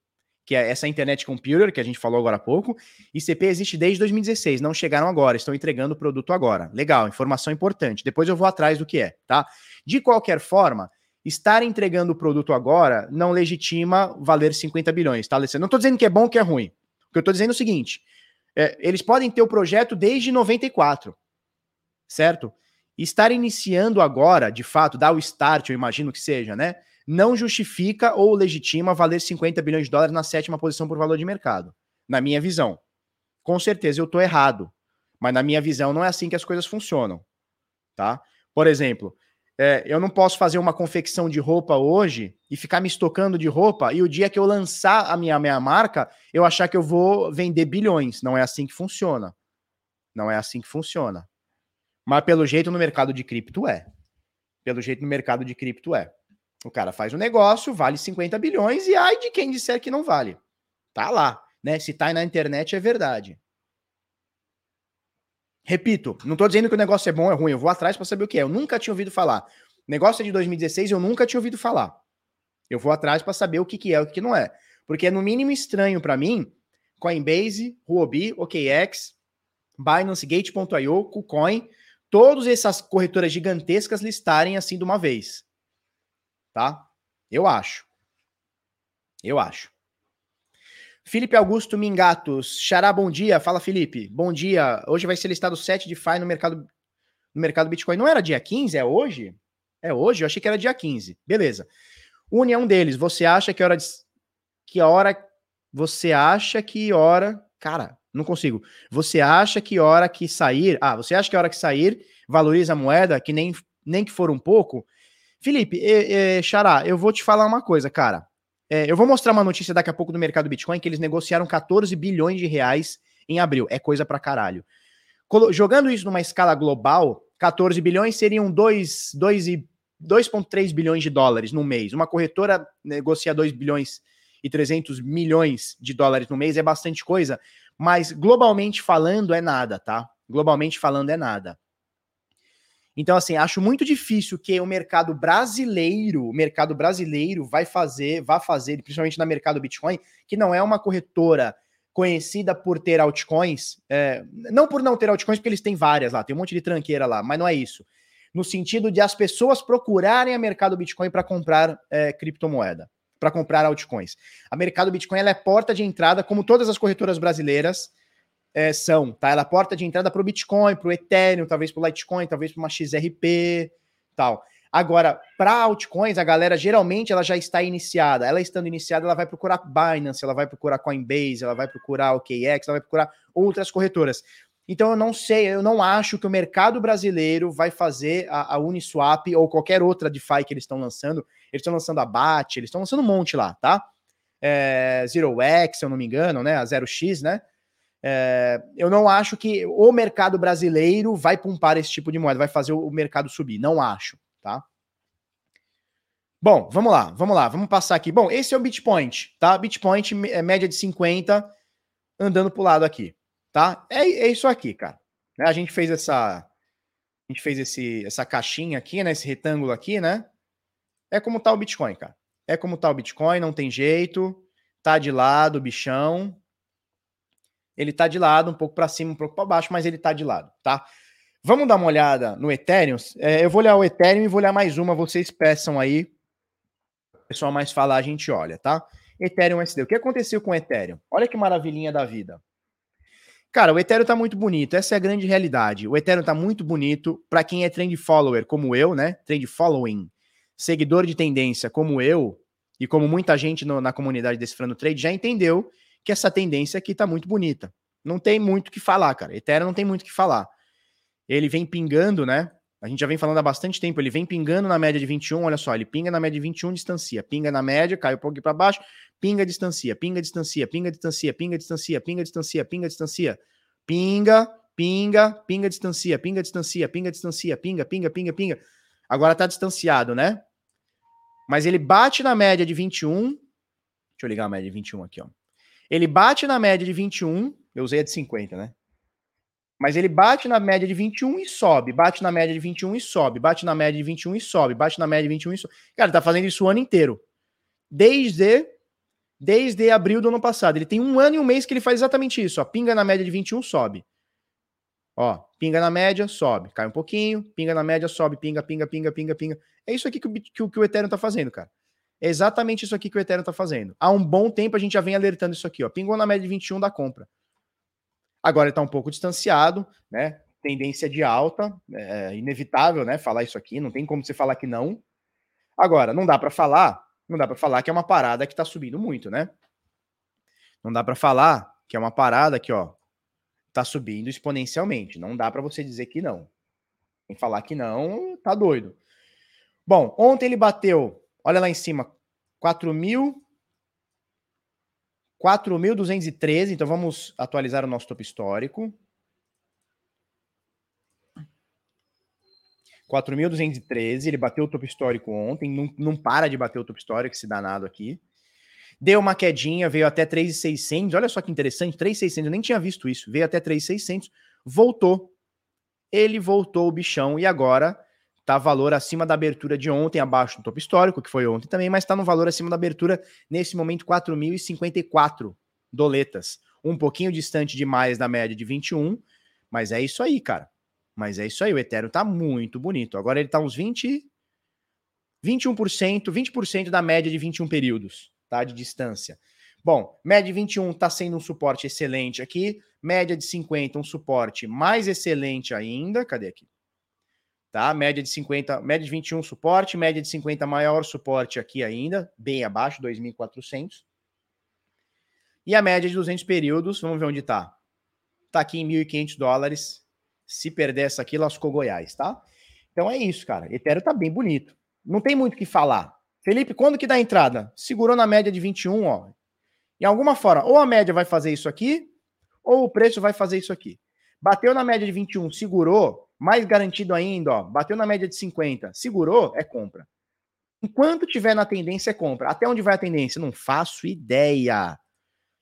que é essa internet computer que a gente falou agora há pouco. ICP existe desde 2016, não chegaram agora, estão entregando o produto agora. Legal, informação importante. Depois eu vou atrás do que é, tá? De qualquer forma, estar entregando o produto agora não legitima valer 50 bilhões, tá, Alessandro? Não estou dizendo que é bom ou que é ruim. O que eu estou dizendo é o seguinte: é, eles podem ter o projeto desde 94, certo? estar iniciando agora, de fato, dar o start, eu imagino que seja, né? Não justifica ou legitima valer 50 bilhões de dólares na sétima posição por valor de mercado, na minha visão. Com certeza eu estou errado, mas na minha visão não é assim que as coisas funcionam, tá? Por exemplo, é, eu não posso fazer uma confecção de roupa hoje e ficar me estocando de roupa e o dia que eu lançar a minha, minha marca, eu achar que eu vou vender bilhões. Não é assim que funciona. Não é assim que funciona. Mas pelo jeito no mercado de cripto é. Pelo jeito no mercado de cripto é. O cara faz um negócio, vale 50 bilhões e ai de quem disser que não vale. Tá lá, né? Se tá na internet é verdade. Repito, não estou dizendo que o negócio é bom ou é ruim, eu vou atrás para saber o que é. Eu nunca tinha ouvido falar. O negócio é de 2016, eu nunca tinha ouvido falar. Eu vou atrás para saber o que, que é o que, que não é. Porque é no mínimo estranho para mim Coinbase, Huobi, OKX, Binance, Gate.io, KuCoin, todas essas corretoras gigantescas listarem assim de uma vez. Tá? Eu acho. Eu acho. Felipe Augusto Mingatos. Xará, bom dia. Fala, Felipe. Bom dia. Hoje vai ser listado 7 de FI no mercado, no mercado Bitcoin. Não era dia 15? É hoje? É hoje? Eu achei que era dia 15. Beleza. União deles. Você acha que hora de... que hora você acha que hora, cara, não consigo. Você acha que hora que sair, ah, você acha que hora que sair valoriza a moeda, que nem nem que for um pouco? Felipe, e, e, Xará, eu vou te falar uma coisa, cara. É, eu vou mostrar uma notícia daqui a pouco do mercado Bitcoin que eles negociaram 14 bilhões de reais em abril. É coisa pra caralho. Colo jogando isso numa escala global, 14 bilhões seriam 2,3 bilhões de dólares no mês. Uma corretora negocia 2 bilhões e 300 milhões de dólares no mês, é bastante coisa, mas globalmente falando é nada, tá? Globalmente falando é nada. Então, assim, acho muito difícil que o mercado brasileiro, o mercado brasileiro vai fazer, vá fazer, principalmente no mercado Bitcoin, que não é uma corretora conhecida por ter altcoins, é, não por não ter altcoins, porque eles têm várias lá, tem um monte de tranqueira lá, mas não é isso. No sentido de as pessoas procurarem a mercado Bitcoin para comprar é, criptomoeda, para comprar altcoins. A mercado Bitcoin é porta de entrada, como todas as corretoras brasileiras, é, são, tá? Ela é porta de entrada para o Bitcoin, para o Ethereum, talvez para o Litecoin, talvez para uma XRP, tal. Agora, para altcoins, a galera geralmente ela já está iniciada. Ela estando iniciada, ela vai procurar Binance, ela vai procurar Coinbase, ela vai procurar OKX, ela vai procurar outras corretoras. Então eu não sei, eu não acho que o mercado brasileiro vai fazer a, a Uniswap ou qualquer outra DeFi que eles estão lançando. Eles estão lançando a BAT, eles estão lançando um monte lá, tá? É, Zero X, se eu não me engano, né? A Zero X, né? É, eu não acho que o mercado brasileiro vai pumpar esse tipo de moeda, vai fazer o mercado subir. Não acho, tá? Bom, vamos lá, vamos lá, vamos passar aqui. Bom, esse é o Bitpoint, tá? Bitpoint é média de 50, andando pro lado aqui, tá? É, é isso aqui, cara. A gente fez essa, a gente fez esse, essa caixinha aqui, né? Esse retângulo aqui, né? É como tá o Bitcoin, cara. É como tá o Bitcoin, não tem jeito. Tá de lado, bichão, ele está de lado, um pouco para cima, um pouco para baixo, mas ele está de lado, tá? Vamos dar uma olhada no Ethereum. É, eu vou olhar o Ethereum e vou olhar mais uma. Vocês peçam aí. O pessoal mais falar, a gente olha, tá? Ethereum SD. O que aconteceu com o Ethereum? Olha que maravilhinha da vida. Cara, o Ethereum tá muito bonito. Essa é a grande realidade. O Ethereum tá muito bonito para quem é trend follower, como eu, né? Trend following, seguidor de tendência, como eu, e como muita gente no, na comunidade desse Frano Trade já entendeu que essa tendência aqui tá muito bonita. Não tem muito o que falar, cara. Ethereum não tem muito o que falar. Ele vem pingando, né? A gente já vem falando há bastante tempo, ele vem pingando na média de 21, olha só, ele pinga na média de 21, distancia, pinga na média, cai um pouco para baixo, pinga, distancia, pinga, distancia, pinga, distancia, pinga, distancia, pinga, distancia, pinga, distancia, pinga, pinga, pinga, distancia, pinga, distancia, pinga, distancia, pinga, pinga, pinga, pinga. Agora tá distanciado, né? Mas ele bate na média de 21. Deixa eu ligar a média de 21 aqui, ó. Ele bate na média de 21, eu usei a de 50, né? Mas ele bate na média de 21 e sobe, bate na média de 21 e sobe, bate na média de 21 e sobe, bate na média de 21 e sobe. Cara, ele tá fazendo isso o ano inteiro. Desde desde abril do ano passado. Ele tem um ano e um mês que ele faz exatamente isso, ó. Pinga na média de 21, sobe. Ó, pinga na média, sobe. Cai um pouquinho, pinga na média, sobe, pinga, pinga, pinga, pinga, pinga. É isso aqui que o, que, que o Ethereum tá fazendo, cara. É exatamente isso aqui que o Ethereum está fazendo. Há um bom tempo a gente já vem alertando isso aqui, ó. Pingou na média de 21 da compra. Agora está um pouco distanciado, né? Tendência de alta, é inevitável, né? Falar isso aqui, não tem como você falar que não. Agora, não dá para falar, não dá para falar que é uma parada que está subindo muito, né? Não dá para falar que é uma parada que, ó, tá subindo exponencialmente. Não dá para você dizer que não. Quem falar que não, tá doido. Bom, ontem ele bateu Olha lá em cima, 4.000. 4.213, então vamos atualizar o nosso topo histórico. 4.213, ele bateu o topo histórico ontem, não, não para de bater o topo histórico, esse danado aqui. Deu uma quedinha, veio até 3.600, olha só que interessante, 3.600, eu nem tinha visto isso, veio até 3.600, voltou. Ele voltou o bichão e agora Tá valor acima da abertura de ontem, abaixo do topo histórico, que foi ontem também, mas está no valor acima da abertura, nesse momento, 4.054 doletas. Um pouquinho distante demais da média de 21, mas é isso aí, cara. Mas é isso aí, o Ethereum tá muito bonito. Agora ele tá uns 20, 21%, 20% da média de 21 períodos. tá? De distância. Bom, média de 21 está sendo um suporte excelente aqui. Média de 50, um suporte mais excelente ainda. Cadê aqui? Tá? Média de 50, média de 21 suporte, média de 50 maior suporte aqui ainda, bem abaixo, 2.400. E a média de 200 períodos, vamos ver onde está. Está aqui em 1.500 dólares. Se perder essa aqui, lascou Goiás, tá? Então é isso, cara. Ethereum tá bem bonito. Não tem muito o que falar. Felipe, quando que dá a entrada? Segurou na média de 21, ó. Em alguma forma, ou a média vai fazer isso aqui, ou o preço vai fazer isso aqui. Bateu na média de 21, segurou, mais garantido ainda, ó, bateu na média de 50, segurou, é compra. Enquanto tiver na tendência, é compra. Até onde vai a tendência? Não faço ideia.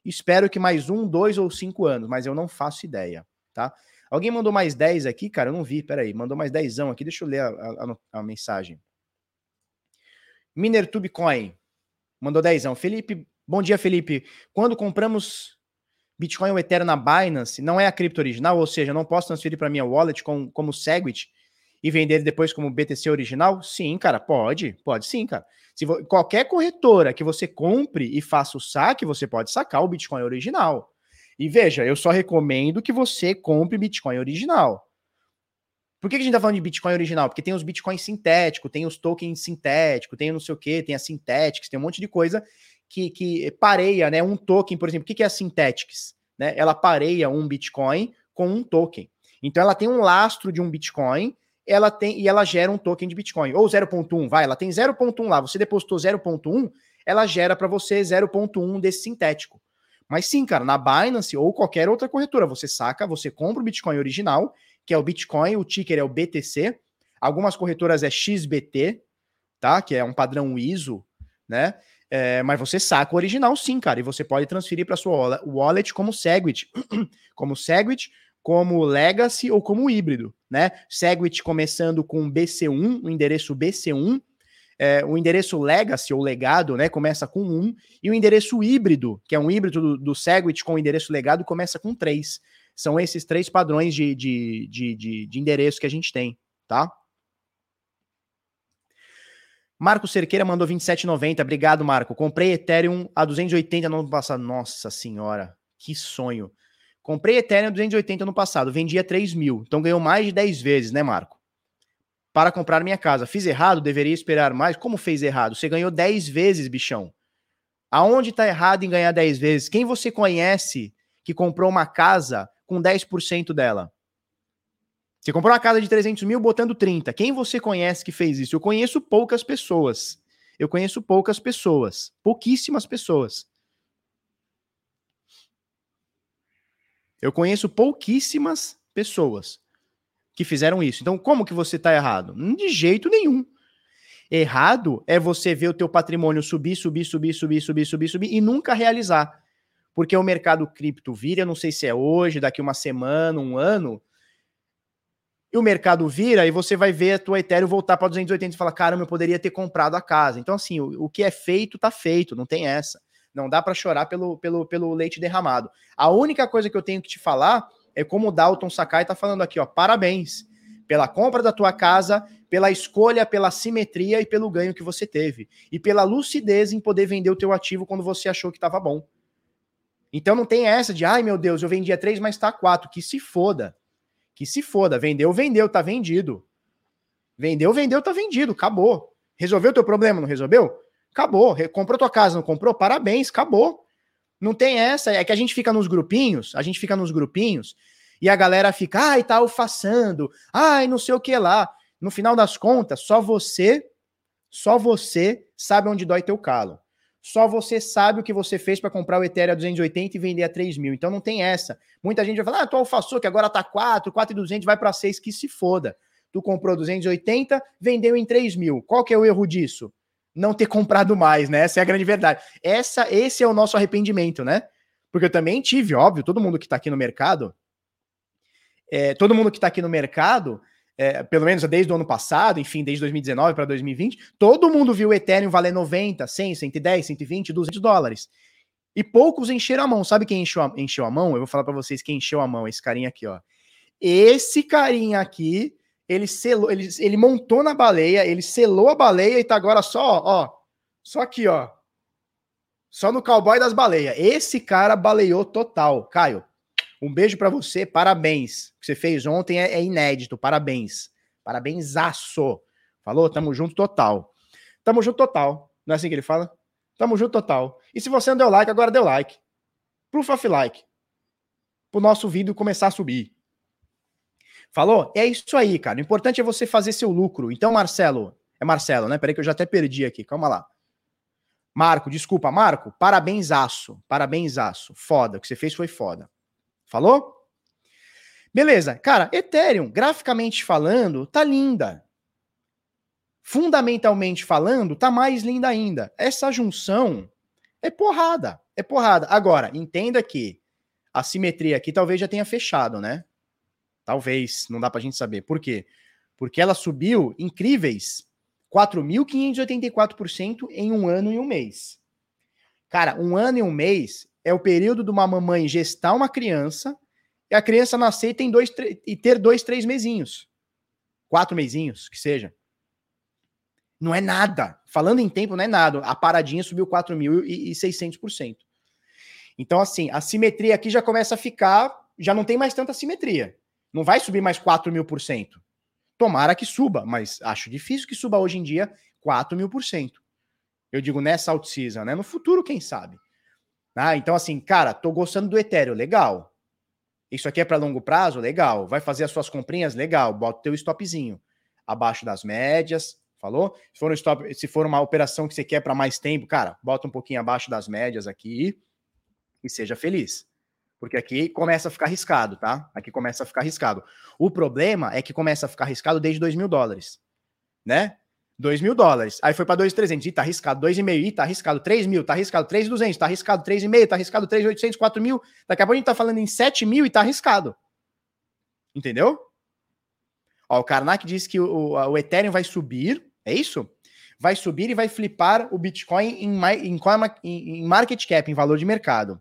Espero que mais um, dois ou cinco anos, mas eu não faço ideia, tá? Alguém mandou mais 10 aqui, cara? Eu não vi, peraí. Mandou mais 10 aqui, deixa eu ler a, a, a mensagem. Minertube Coin mandou 10. Felipe, bom dia, Felipe. Quando compramos Bitcoin ou Ethereum na Binance, não é a cripto original, ou seja, não posso transferir para minha wallet com, como Segwit e vender depois como BTC original? Sim, cara, pode, pode sim, cara. Se qualquer corretora que você compre e faça o saque, você pode sacar o Bitcoin original. E veja, eu só recomendo que você compre Bitcoin original. Por que, a gente tá falando de Bitcoin original? Porque tem os Bitcoins sintéticos, tem os tokens sintéticos, tem não sei o que, tem a Synthetics, tem um monte de coisa que, que pareia, né? Um token, por exemplo, o que é a Synthetics? Né? Ela pareia um Bitcoin com um token. Então ela tem um lastro de um Bitcoin, ela tem e ela gera um token de Bitcoin. Ou 0.1, vai, ela tem 0.1 lá, você depositou 0.1, ela gera para você 0.1 desse sintético. Mas sim, cara, na Binance ou qualquer outra corretora, você saca, você compra o Bitcoin original, que é o Bitcoin, o ticker é o BTC. Algumas corretoras é XBT, tá? Que é um padrão ISO, né? É, mas você saca o original sim, cara, e você pode transferir para sua wallet como Segwit, como Segwit, como Legacy ou como híbrido, né? Segwit começando com BC1, o endereço BC1, é, o endereço Legacy ou legado, né, começa com 1, e o endereço híbrido, que é um híbrido do, do Segwit com o endereço legado, começa com 3. São esses três padrões de, de, de, de, de endereço que a gente tem, tá? Marco Cerqueira mandou 27,90. Obrigado, Marco. Comprei Ethereum a 280 no ano passado. Nossa senhora, que sonho. Comprei Ethereum a 280 no passado, vendi a 3 mil. Então ganhou mais de 10 vezes, né, Marco? Para comprar minha casa. Fiz errado? Deveria esperar mais? Como fez errado? Você ganhou 10 vezes, bichão. Aonde tá errado em ganhar 10 vezes? Quem você conhece que comprou uma casa com 10% dela? Você comprou uma casa de 300 mil botando 30. Quem você conhece que fez isso? Eu conheço poucas pessoas. Eu conheço poucas pessoas. Pouquíssimas pessoas. Eu conheço pouquíssimas pessoas que fizeram isso. Então, como que você está errado? De jeito nenhum. Errado é você ver o teu patrimônio subir, subir, subir, subir, subir, subir, subir e nunca realizar. Porque o mercado cripto vira, não sei se é hoje, daqui uma semana, um ano, e o mercado vira e você vai ver a tua Ethereum voltar para 280 e falar, caramba, eu poderia ter comprado a casa. Então, assim, o, o que é feito, tá feito, não tem essa. Não dá para chorar pelo, pelo, pelo leite derramado. A única coisa que eu tenho que te falar é como o Dalton Sakai tá falando aqui, ó, parabéns pela compra da tua casa, pela escolha, pela simetria e pelo ganho que você teve. E pela lucidez em poder vender o teu ativo quando você achou que estava bom. Então não tem essa de, ai meu Deus, eu vendia 3, mas tá 4, que se foda. Que se foda, vendeu, vendeu, tá vendido. Vendeu, vendeu, tá vendido, acabou. Resolveu teu problema, não resolveu? Acabou. Comprou tua casa, não comprou? Parabéns, acabou. Não tem essa, é que a gente fica nos grupinhos, a gente fica nos grupinhos e a galera fica, ai, tá alfaçando, ai, não sei o que lá. No final das contas, só você, só você sabe onde dói teu calo. Só você sabe o que você fez para comprar o Ethereum a 280 e vender a 3 mil. Então não tem essa. Muita gente vai falar, ah, tu alfaçou que agora tá 4, 4,200, vai para 6, que se foda. Tu comprou 280, vendeu em 3 mil. Qual que é o erro disso? Não ter comprado mais, né? Essa é a grande verdade. Essa, esse é o nosso arrependimento, né? Porque eu também tive, óbvio, todo mundo que tá aqui no mercado, é, todo mundo que tá aqui no mercado é, pelo menos desde o ano passado, enfim, desde 2019 para 2020, todo mundo viu o Ethereum valer 90, 100, 110, 120, 200 dólares. E poucos encheram a mão. Sabe quem encheu a, encheu a mão? Eu vou falar para vocês quem encheu a mão, esse carinha aqui, ó. Esse carinha aqui, ele selou, ele, ele montou na baleia, ele selou a baleia e tá agora só, ó, só aqui, ó. Só no cowboy das baleias. Esse cara baleou total. Caio, um beijo para você, parabéns. O que você fez ontem é, é inédito, parabéns. Parabenzaço. Falou? Tamo junto total. Tamo junto total. Não é assim que ele fala? Tamo junto total. E se você não deu like, agora deu like. Proof of like. Pro nosso vídeo começar a subir. Falou? É isso aí, cara. O importante é você fazer seu lucro. Então, Marcelo, é Marcelo, né? Peraí que eu já até perdi aqui. Calma lá. Marco, desculpa, Marco, parabensaço. Parabensaço. Foda. O que você fez foi foda. Falou? Beleza. Cara, Ethereum, graficamente falando, tá linda. Fundamentalmente falando, tá mais linda ainda. Essa junção é porrada. É porrada. Agora, entenda que a simetria aqui talvez já tenha fechado, né? Talvez, não dá pra gente saber. Por quê? Porque ela subiu incríveis 4.584% em um ano e um mês. Cara, um ano e um mês é o período de uma mamãe gestar uma criança e a criança nascer e, tem dois, e ter dois, três mesinhos. Quatro mesinhos, que seja. Não é nada. Falando em tempo, não é nada. A paradinha subiu 4.600%. Então, assim, a simetria aqui já começa a ficar. Já não tem mais tanta simetria. Não vai subir mais 4 mil por cento. Tomara que suba, mas acho difícil que suba hoje em dia 4 mil por cento. Eu digo nessa out-season, né? No futuro, quem sabe. Ah, então, assim, cara, tô gostando do Ethereum, legal. Isso aqui é para longo prazo, legal. Vai fazer as suas comprinhas, legal. Bota o teu stopzinho abaixo das médias, falou? Se for, um stop, se for uma operação que você quer para mais tempo, cara, bota um pouquinho abaixo das médias aqui e seja feliz. Porque aqui começa a ficar arriscado, tá? Aqui começa a ficar arriscado. O problema é que começa a ficar arriscado desde 2 mil dólares, né? 2 mil dólares. Aí foi para 2,300. Ih, tá arriscado. 2,5. Ih, tá arriscado. 3 mil. Tá arriscado. 3,200. Tá arriscado. 3,5. Tá arriscado. 3,800. 4 mil. Daqui a pouco a gente tá falando em 7 mil e tá arriscado. Entendeu? Ó, o Karnak disse que o, o Ethereum vai subir. É isso? Vai subir e vai flipar o Bitcoin em, em, em, em market cap, em valor de mercado.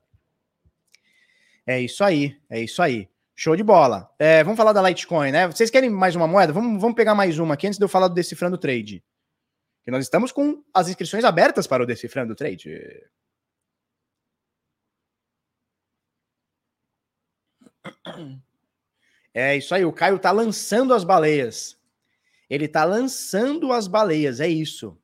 É isso aí, é isso aí. Show de bola. É, vamos falar da Litecoin, né? Vocês querem mais uma moeda? Vamos, vamos pegar mais uma aqui antes de eu falar do Decifrando Trade. Que nós estamos com as inscrições abertas para o Decifrando Trade. É isso aí, o Caio tá lançando as baleias. Ele tá lançando as baleias, é isso.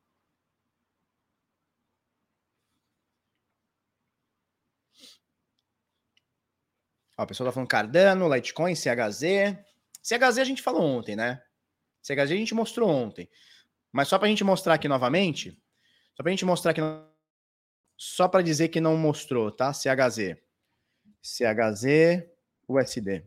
Ó, a pessoa tá falando Cardano, Litecoin, CHZ. CHZ a gente falou ontem, né? CHZ a gente mostrou ontem. Mas só pra gente mostrar aqui novamente, só pra gente mostrar aqui, só para dizer que não mostrou, tá? CHZ. CHZ, USD.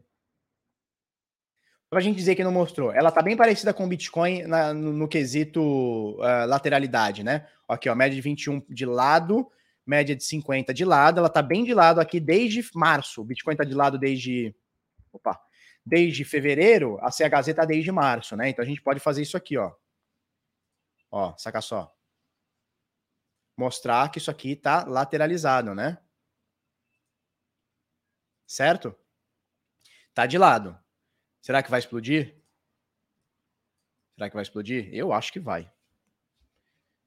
Pra gente dizer que não mostrou. Ela tá bem parecida com o Bitcoin na, no, no, quesito uh, lateralidade, né? Aqui, ó, média de 21 de lado, média de 50 de lado, ela está bem de lado aqui desde março. O Bitcoin está de lado desde. Opa! Desde fevereiro, a CHZ está desde março, né? Então a gente pode fazer isso aqui, ó. Ó, saca só. Mostrar que isso aqui está lateralizado, né? Certo? Tá de lado. Será que vai explodir? Será que vai explodir? Eu acho que vai.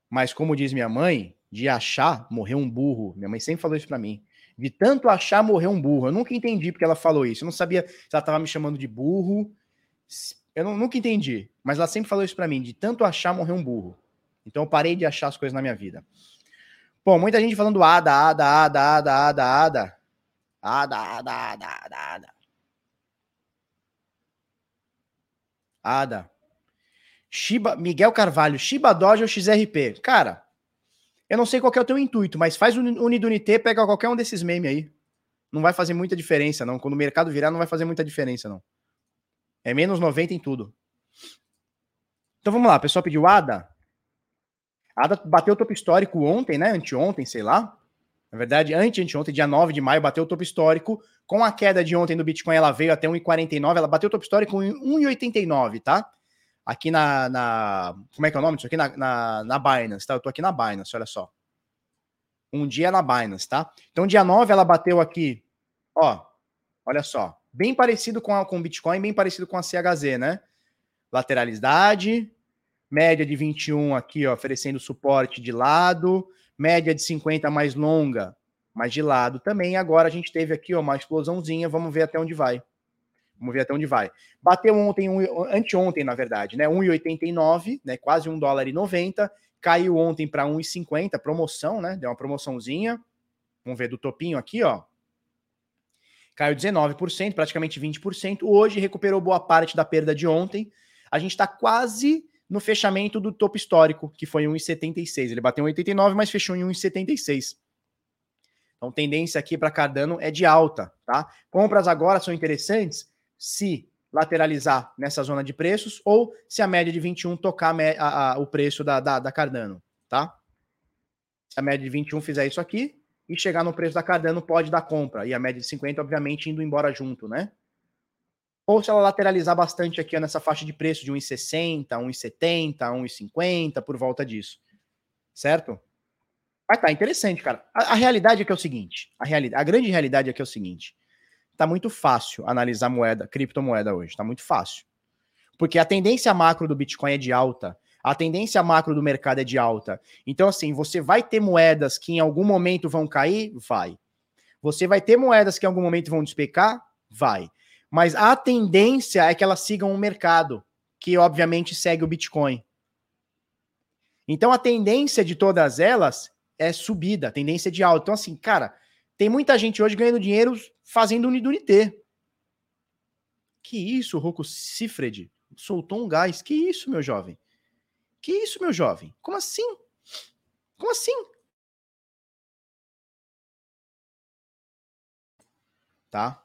Mas como diz minha mãe, de achar, morreu um burro. Minha mãe sempre falou isso para mim. De tanto achar, morreu um burro. Eu nunca entendi porque ela falou isso. Eu não sabia se ela estava me chamando de burro. Eu não, nunca entendi. Mas ela sempre falou isso para mim. De tanto achar, morreu um burro. Então eu parei de achar as coisas na minha vida. Bom, muita gente falando ada, ada, ada, ada, ada, ada. Ada, ada, ada, ada, ada. Ada. Shiba, Miguel Carvalho, Shiba Doge ou XRP? Cara, eu não sei qual é o teu intuito, mas faz o Unidunité, pega qualquer um desses memes aí. Não vai fazer muita diferença, não. Quando o mercado virar, não vai fazer muita diferença, não. É menos 90 em tudo. Então vamos lá, o pessoal pediu ADA. ADA bateu o topo histórico ontem, né? Anteontem, sei lá. Na verdade, ante-anteontem, dia 9 de maio, bateu o topo histórico. Com a queda de ontem do Bitcoin, ela veio até 1,49. Ela bateu o topo histórico em 1,89, tá? aqui na, na, Como é que é o nome disso aqui? Na, na, na Binance, tá? Eu tô aqui na Binance, olha só. Um dia na Binance, tá? Então, dia 9 ela bateu aqui, ó, olha só. Bem parecido com, a, com o Bitcoin, bem parecido com a CHZ, né? Lateralidade, média de 21 aqui, ó, oferecendo suporte de lado, média de 50 mais longa, mas de lado também. Agora a gente teve aqui ó, uma explosãozinha, vamos ver até onde vai. Vamos ver até onde vai. Bateu ontem, um, anteontem, na verdade, né? 1,89, né? Quase 1 dólar e 90. Caiu ontem para 1,50, promoção, né? Deu uma promoçãozinha. Vamos ver do topinho aqui, ó. Caiu 19%, praticamente 20%. Hoje recuperou boa parte da perda de ontem. A gente está quase no fechamento do topo histórico, que foi 1,76. Ele bateu 1,89, mas fechou em 1,76. Então, tendência aqui para Cardano é de alta, tá? Compras agora são interessantes se lateralizar nessa zona de preços ou se a média de 21 tocar a, a, o preço da, da, da Cardano, tá? Se a média de 21 fizer isso aqui e chegar no preço da Cardano, pode dar compra. E a média de 50, obviamente, indo embora junto, né? Ou se ela lateralizar bastante aqui ó, nessa faixa de preço de 1,60, 1,70, 1,50, por volta disso. Certo? Mas tá interessante, cara. A, a, realidade é que é o seguinte: a, realidade, a grande realidade é que é o seguinte: tá muito fácil analisar moeda, criptomoeda hoje. Tá muito fácil. Porque a tendência macro do Bitcoin é de alta. A tendência macro do mercado é de alta. Então, assim, você vai ter moedas que em algum momento vão cair? Vai. Você vai ter moedas que em algum momento vão despecar? Vai. Mas a tendência é que elas sigam o mercado, que obviamente segue o Bitcoin. Então a tendência de todas elas é subida, tendência de alta. Então, assim, cara, tem muita gente hoje ganhando dinheiro fazendo Unidunité. Que isso, Rocco Cifred? Soltou um gás. Que isso, meu jovem? Que isso, meu jovem? Como assim? Como assim? Tá?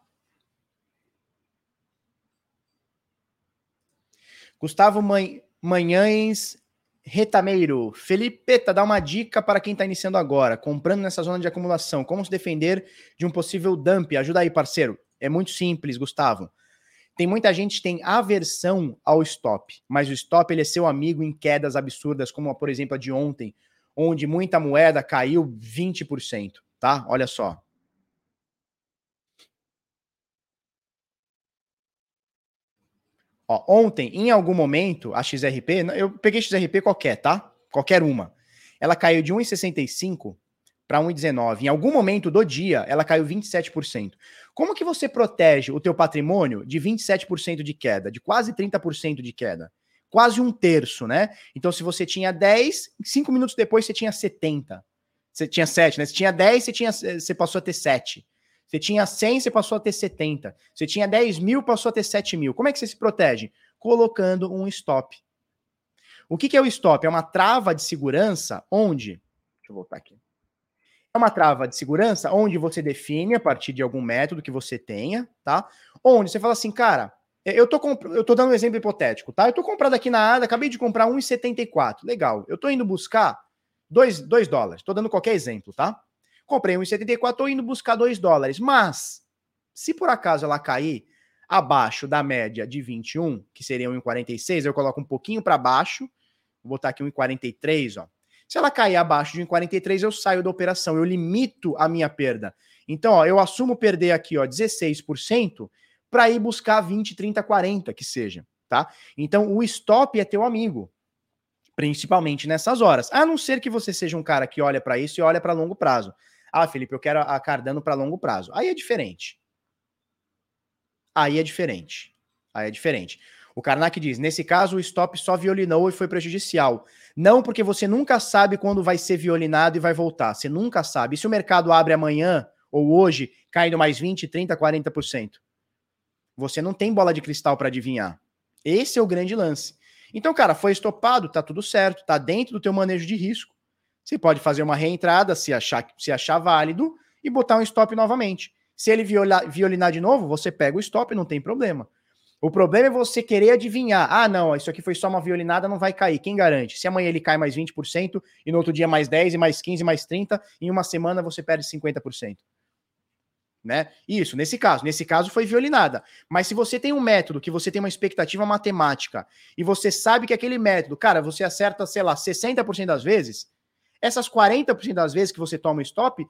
Gustavo Man Manhães Retameiro. Felipe, tá, dá uma dica para quem está iniciando agora, comprando nessa zona de acumulação. Como se defender de um possível dump? Ajuda aí, parceiro. É muito simples, Gustavo. Tem muita gente que tem aversão ao stop, mas o stop ele é seu amigo em quedas absurdas, como por exemplo a de ontem, onde muita moeda caiu 20%, tá? Olha só. Ó, ontem, em algum momento, a XRP, eu peguei XRP qualquer, tá? Qualquer uma. Ela caiu de 1,65 para 1,19. Em algum momento do dia, ela caiu 27%. Como que você protege o teu patrimônio de 27% de queda, de quase 30% de queda? Quase um terço, né? Então, se você tinha 10, cinco minutos depois você tinha 70. Você tinha 7, né? Você tinha 10, você, tinha, você passou a ter 7. Você tinha 100, você passou a ter 70. Você tinha 10 mil, passou a ter 7 mil. Como é que você se protege? Colocando um stop. O que, que é o stop? É uma trava de segurança onde. Deixa eu voltar aqui. É uma trava de segurança onde você define a partir de algum método que você tenha, tá? Onde você fala assim, cara, eu tô, comp... eu tô dando um exemplo hipotético, tá? Eu tô comprando aqui na ADA, acabei de comprar 1,74. Legal. Eu tô indo buscar 2, 2 dólares. Tô dando qualquer exemplo, tá? Comprei 1,74, estou indo buscar 2 dólares. Mas, se por acaso ela cair abaixo da média de 21, que seria 1,46, eu coloco um pouquinho para baixo, vou botar aqui 1,43, ó. Se ela cair abaixo de 1,43, eu saio da operação, eu limito a minha perda. Então, ó, eu assumo perder aqui, ó, 16% para ir buscar 20, 30, 40, que seja, tá? Então, o stop é teu amigo, principalmente nessas horas. A não ser que você seja um cara que olha para isso e olha para longo prazo. Ah, Felipe, eu quero a Cardano para longo prazo. Aí é diferente. Aí é diferente. Aí é diferente. O Karnak diz: nesse caso, o stop só violinou e foi prejudicial. Não porque você nunca sabe quando vai ser violinado e vai voltar. Você nunca sabe. E se o mercado abre amanhã ou hoje, caindo mais 20, 30, 40%? Você não tem bola de cristal para adivinhar. Esse é o grande lance. Então, cara, foi estopado, tá tudo certo, tá dentro do teu manejo de risco. Você pode fazer uma reentrada, se achar, se achar válido, e botar um stop novamente. Se ele violar, violinar de novo, você pega o stop, não tem problema. O problema é você querer adivinhar. Ah, não, isso aqui foi só uma violinada, não vai cair. Quem garante? Se amanhã ele cai mais 20% e no outro dia mais 10 e mais 15 mais 30, em uma semana você perde 50%. Né? Isso, nesse caso. Nesse caso foi violinada. Mas se você tem um método que você tem uma expectativa matemática e você sabe que aquele método, cara, você acerta, sei lá, 60% das vezes, essas 40% das vezes que você toma o stop,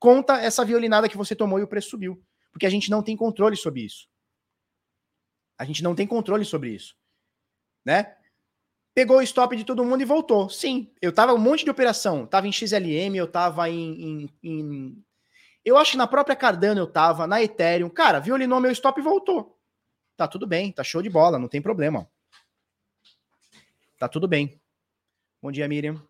conta essa violinada que você tomou e o preço subiu. Porque a gente não tem controle sobre isso. A gente não tem controle sobre isso. Né? pegou o stop de todo mundo e voltou. Sim, eu tava um monte de operação. Tava em XLM, eu tava em, em, em... Eu acho que na própria Cardano eu tava, na Ethereum. Cara, violinou meu stop e voltou. Tá tudo bem, tá show de bola, não tem problema. Tá tudo bem. Bom dia, Miriam.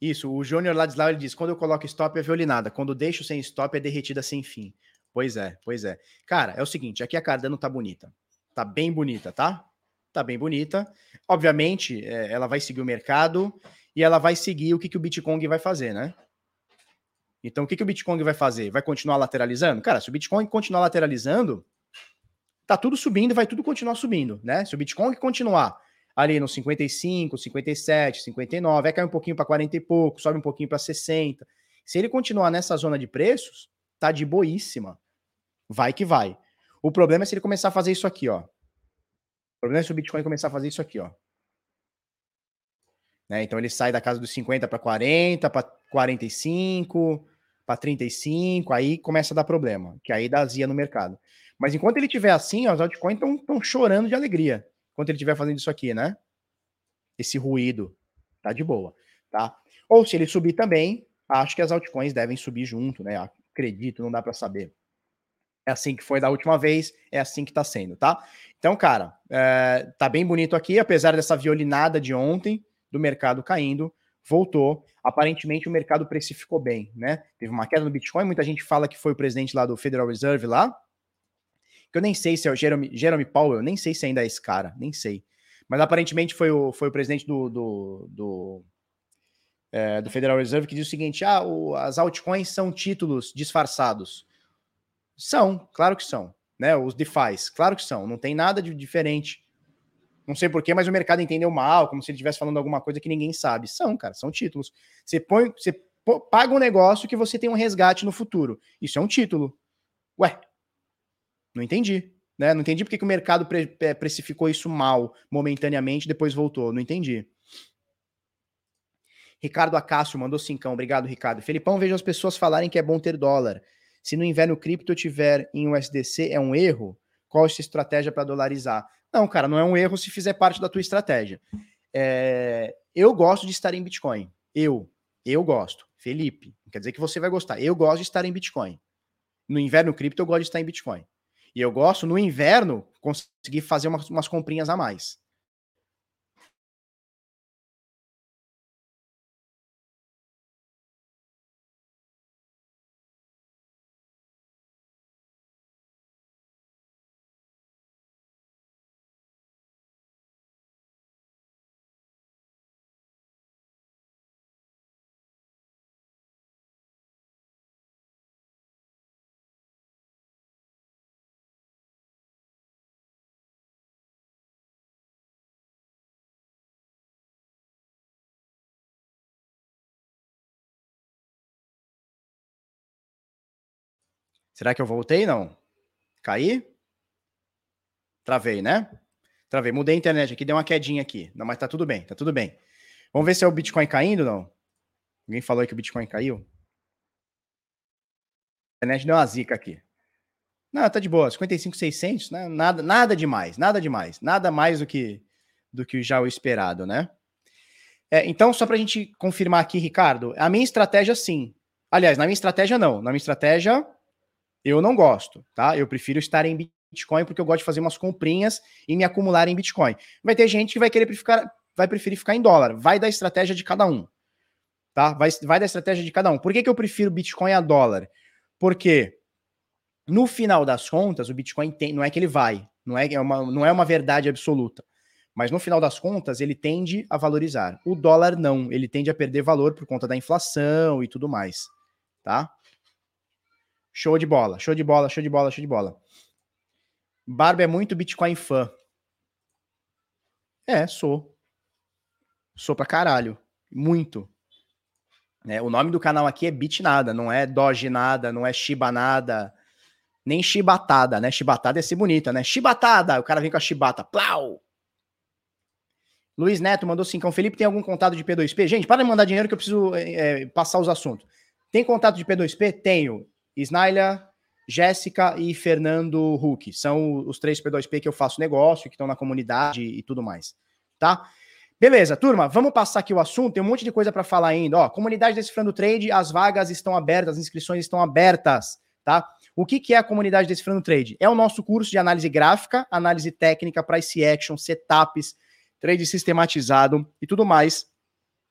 Isso, o Júnior Ladislau ele diz: quando eu coloco stop é violinada, quando deixo sem stop é derretida sem fim. Pois é, pois é. Cara, é o seguinte: aqui a Cardano tá bonita. Tá bem bonita, tá? Tá bem bonita. Obviamente, é, ela vai seguir o mercado e ela vai seguir o que, que o Bitcoin vai fazer, né? Então, o que, que o Bitcoin vai fazer? Vai continuar lateralizando? Cara, se o Bitcoin continuar lateralizando, tá tudo subindo, vai tudo continuar subindo, né? Se o Bitcoin continuar ali nos 55, 57, 59, vai cair um pouquinho para 40 e pouco, sobe um pouquinho para 60. Se ele continuar nessa zona de preços, tá de boíssima. Vai que vai. O problema é se ele começar a fazer isso aqui, ó. O problema é se o Bitcoin começar a fazer isso aqui, ó. Né? Então ele sai da casa dos 50 para 40, para 45, para 35, aí começa a dar problema, que aí dá azia no mercado. Mas enquanto ele tiver assim, ó, os altcoins estão chorando de alegria. Enquanto ele estiver fazendo isso aqui, né? Esse ruído. Tá de boa, tá? Ou se ele subir também, acho que as altcoins devem subir junto, né? Acredito, não dá para saber. É assim que foi da última vez, é assim que tá sendo, tá? Então, cara, é, tá bem bonito aqui, apesar dessa violinada de ontem, do mercado caindo, voltou. Aparentemente o mercado precificou bem, né? Teve uma queda no Bitcoin, muita gente fala que foi o presidente lá do Federal Reserve lá, que eu nem sei se é o Jeremy, Jeremy Powell, nem sei se ainda é esse cara, nem sei. Mas aparentemente foi o, foi o presidente do, do, do, é, do Federal Reserve que disse o seguinte: ah, o, as altcoins são títulos disfarçados. São, claro que são. Né? Os DeFis, claro que são. Não tem nada de diferente. Não sei porquê, mas o mercado entendeu mal, como se ele estivesse falando alguma coisa que ninguém sabe. São, cara, são títulos. Você põe, você paga um negócio que você tem um resgate no futuro. Isso é um título. Ué, não entendi. Né? Não entendi porque que o mercado pre precificou isso mal, momentaneamente, depois voltou. Não entendi. Ricardo Acácio mandou cincão. Obrigado, Ricardo. Felipão, vejo as pessoas falarem que é bom ter dólar. Se no inverno cripto tiver em USDC, é um erro? Qual é a sua estratégia para dolarizar? Não, cara, não é um erro se fizer parte da tua estratégia. É... Eu gosto de estar em Bitcoin. Eu. Eu gosto. Felipe. Quer dizer que você vai gostar. Eu gosto de estar em Bitcoin. No inverno cripto, eu gosto de estar em Bitcoin. E eu gosto, no inverno, conseguir fazer umas, umas comprinhas a mais. Será que eu voltei? Não. Caí? Travei, né? Travei. Mudei a internet aqui, deu uma quedinha aqui. Não, mas tá tudo bem, tá tudo bem. Vamos ver se é o Bitcoin caindo, não? Alguém falou aí que o Bitcoin caiu? A internet deu uma zica aqui. Não, tá de boa. 55,600, né? Nada, nada demais, nada demais. Nada mais do que do que já o esperado, né? É, então, só para a gente confirmar aqui, Ricardo, a minha estratégia sim. Aliás, na minha estratégia não. Na minha estratégia, eu não gosto, tá? Eu prefiro estar em Bitcoin porque eu gosto de fazer umas comprinhas e me acumular em Bitcoin. Vai ter gente que vai querer ficar, vai preferir ficar em dólar. Vai da estratégia de cada um, tá? Vai, vai da estratégia de cada um. Por que, que eu prefiro Bitcoin a dólar? Porque no final das contas, o Bitcoin tem, não é que ele vai, não é, é uma, não é uma verdade absoluta. Mas no final das contas, ele tende a valorizar. O dólar não, ele tende a perder valor por conta da inflação e tudo mais, tá? Show de bola, show de bola, show de bola, show de bola. Barba é muito Bitcoin fã. É, sou. Sou pra caralho. Muito. É, o nome do canal aqui é Bit Nada, não é Doge Nada, não é Shiba Nada, nem Chibatada, né? Chibatada é ser bonita, né? Chibatada! O cara vem com a chibata. Plau! Luiz Neto mandou assim: o Felipe tem algum contato de P2P? Gente, para de mandar dinheiro que eu preciso é, passar os assuntos. Tem contato de P2P? Tenho. Snaila, Jéssica e Fernando Huck. São os três P2P que eu faço negócio, que estão na comunidade e tudo mais, tá? Beleza, turma, vamos passar aqui o assunto. Tem um monte de coisa para falar ainda. Ó, comunidade Decifrando Trade, as vagas estão abertas, as inscrições estão abertas, tá? O que, que é a comunidade Decifrando Trade? É o nosso curso de análise gráfica, análise técnica, price action, setups, trade sistematizado e tudo mais,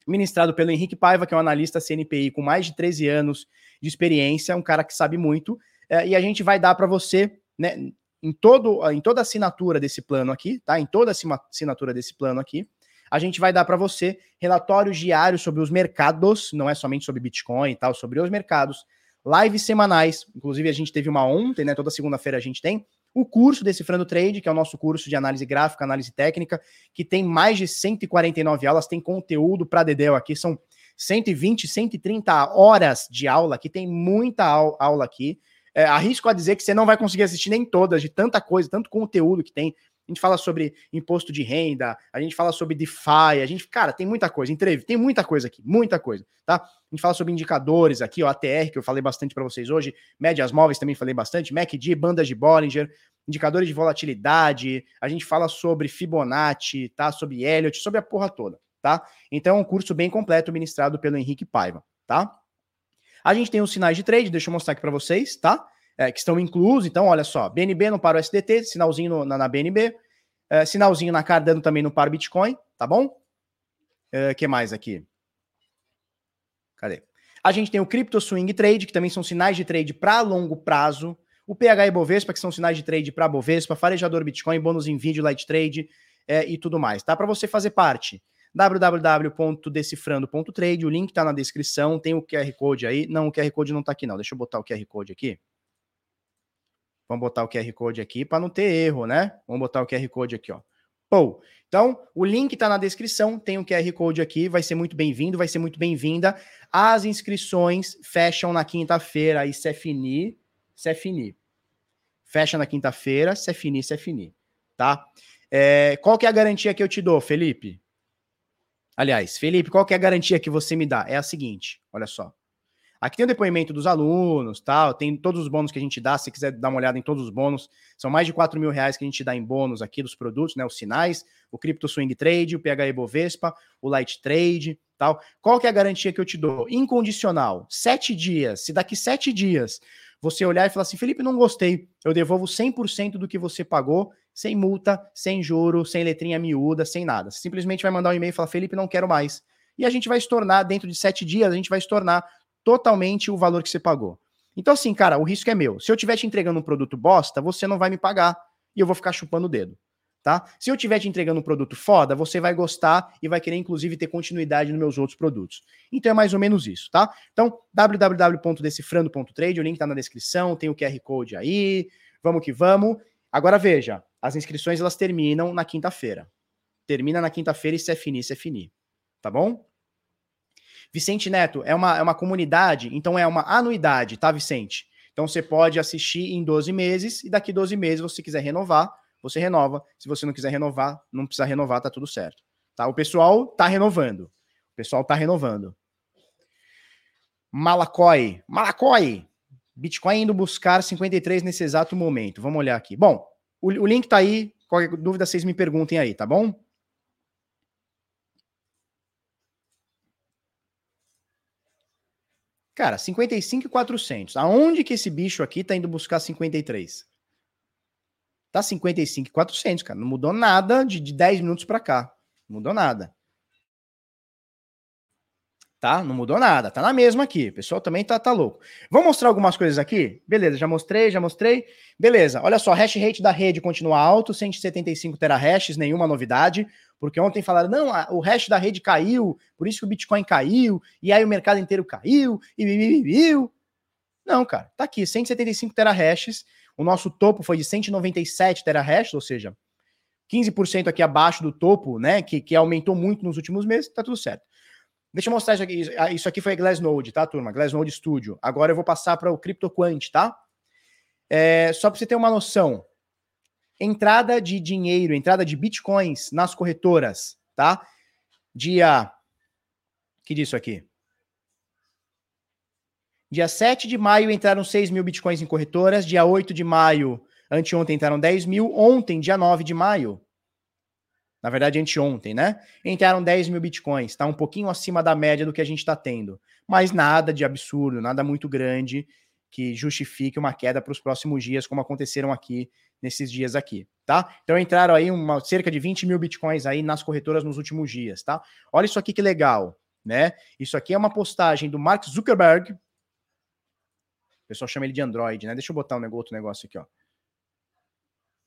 ministrado pelo Henrique Paiva, que é um analista CNPI com mais de 13 anos de experiência, um cara que sabe muito, é, e a gente vai dar para você, né, em, todo, em toda assinatura desse plano aqui, tá? Em toda assinatura desse plano aqui, a gente vai dar para você relatórios diários sobre os mercados, não é somente sobre Bitcoin e tal, sobre os mercados, lives semanais, inclusive a gente teve uma ontem, né? Toda segunda-feira a gente tem o curso Decifrando Trade, que é o nosso curso de análise gráfica, análise técnica, que tem mais de 149 aulas, tem conteúdo para Dedel aqui, são 120, 130 horas de aula, que tem muita aula aqui. É, arrisco a dizer que você não vai conseguir assistir nem todas, de tanta coisa, tanto conteúdo que tem a gente fala sobre imposto de renda, a gente fala sobre DeFi, a gente, cara, tem muita coisa, entrevista, tem muita coisa aqui, muita coisa, tá? A gente fala sobre indicadores aqui, ó, ATR, que eu falei bastante para vocês hoje, médias móveis também falei bastante, MACD, bandas de Bollinger, indicadores de volatilidade, a gente fala sobre Fibonacci, tá? Sobre Elliott, sobre a porra toda, tá? Então é um curso bem completo ministrado pelo Henrique Paiva, tá? A gente tem os sinais de trade, deixa eu mostrar aqui para vocês, tá? é, que estão inclusos. Então, olha só, BNB não para o SDT, sinalzinho no, na, na, BNB, é, sinalzinho na Cardano também não para o Bitcoin, tá bom? É, que mais aqui? Cadê? A gente tem o Crypto Swing Trade, que também são sinais de trade para longo prazo. O PH e Bovespa, que são sinais de trade para Bovespa, farejador Bitcoin, bônus em vídeo, light trade é, e tudo mais. Tá para você fazer parte www.decifrando.trade, o link está na descrição, tem o QR Code aí. Não, o QR Code não está aqui não, deixa eu botar o QR Code aqui. Vamos botar o QR Code aqui para não ter erro, né? Vamos botar o QR Code aqui, ó. Pô, então, o link está na descrição, tem o QR Code aqui, vai ser muito bem-vindo, vai ser muito bem-vinda. As inscrições fecham na quinta-feira, aí é é finir. Fecha na quinta-feira, se é é finir, tá? É, qual que é a garantia que eu te dou, Felipe? Aliás, Felipe, qual que é a garantia que você me dá? É a seguinte, olha só. Aqui tem o depoimento dos alunos, tal, tem todos os bônus que a gente dá. Se quiser dar uma olhada em todos os bônus, são mais de 4 mil reais que a gente dá em bônus aqui dos produtos, né? Os sinais, o Crypto Swing Trade, o PHE Bovespa, o Light Trade, tal. Qual que é a garantia que eu te dou? Incondicional, sete dias. Se daqui sete dias você olhar e falar assim, Felipe, não gostei, eu devolvo 100% do que você pagou, sem multa, sem juro, sem letrinha miúda, sem nada. Você simplesmente vai mandar um e-mail e falar, Felipe, não quero mais. E a gente vai se tornar, dentro de sete dias, a gente vai se tornar totalmente o valor que você pagou. Então, assim, cara, o risco é meu. Se eu estiver te entregando um produto bosta, você não vai me pagar e eu vou ficar chupando o dedo. Tá? Se eu estiver te entregando um produto foda, você vai gostar e vai querer, inclusive, ter continuidade nos meus outros produtos. Então é mais ou menos isso, tá? Então, www.decifrando.trade, o link tá na descrição, tem o QR Code aí, vamos que vamos. Agora veja, as inscrições elas terminam na quinta-feira. Termina na quinta-feira e se é finir, se é finir. Tá bom? Vicente Neto, é uma, é uma comunidade, então é uma anuidade, tá, Vicente? Então você pode assistir em 12 meses e daqui 12 meses, você quiser renovar, você renova. Se você não quiser renovar, não precisa renovar, tá tudo certo. Tá? O pessoal tá renovando. O pessoal tá renovando. Malacói. Malacói. Bitcoin indo buscar 53 nesse exato momento. Vamos olhar aqui. Bom, o, o link tá aí. Qualquer dúvida, vocês me perguntem aí, tá bom? Cara, 55,400. Aonde que esse bicho aqui tá indo buscar 53? Tá 55,400, cara. Não mudou nada de, de 10 minutos para cá. Não mudou nada. Tá? Não mudou nada. Tá na mesma aqui. O pessoal também tá, tá louco. Vamos mostrar algumas coisas aqui? Beleza, já mostrei, já mostrei. Beleza, olha só, hash rate da rede continua alto, 175 terahashes, nenhuma novidade. Porque ontem falaram, não, o hash da rede caiu, por isso que o Bitcoin caiu, e aí o mercado inteiro caiu, e viu. Não, cara, tá aqui, 175 terahashes. O nosso topo foi de 197 terahashes, ou seja, 15% aqui abaixo do topo, né? Que, que aumentou muito nos últimos meses, tá tudo certo. Deixa eu mostrar isso aqui. Isso aqui foi a Glassnode, tá, turma? Glassnode Studio. Agora eu vou passar para o CryptoQuant, tá? É, só para você ter uma noção entrada de dinheiro, entrada de bitcoins nas corretoras, tá? Dia. Que disso aqui? Dia 7 de maio entraram 6 mil bitcoins em corretoras. Dia 8 de maio, anteontem entraram 10 mil. Ontem, dia 9 de maio, na verdade, anteontem, né? Entraram 10 mil bitcoins. Está um pouquinho acima da média do que a gente está tendo. Mas nada de absurdo, nada muito grande que justifique uma queda para os próximos dias, como aconteceram aqui nesses dias aqui, tá? Então entraram aí uma, cerca de 20 mil bitcoins aí nas corretoras nos últimos dias, tá? Olha isso aqui que legal, né? Isso aqui é uma postagem do Mark Zuckerberg. Pessoal chama ele de Android, né? Deixa eu botar um outro negócio aqui, ó.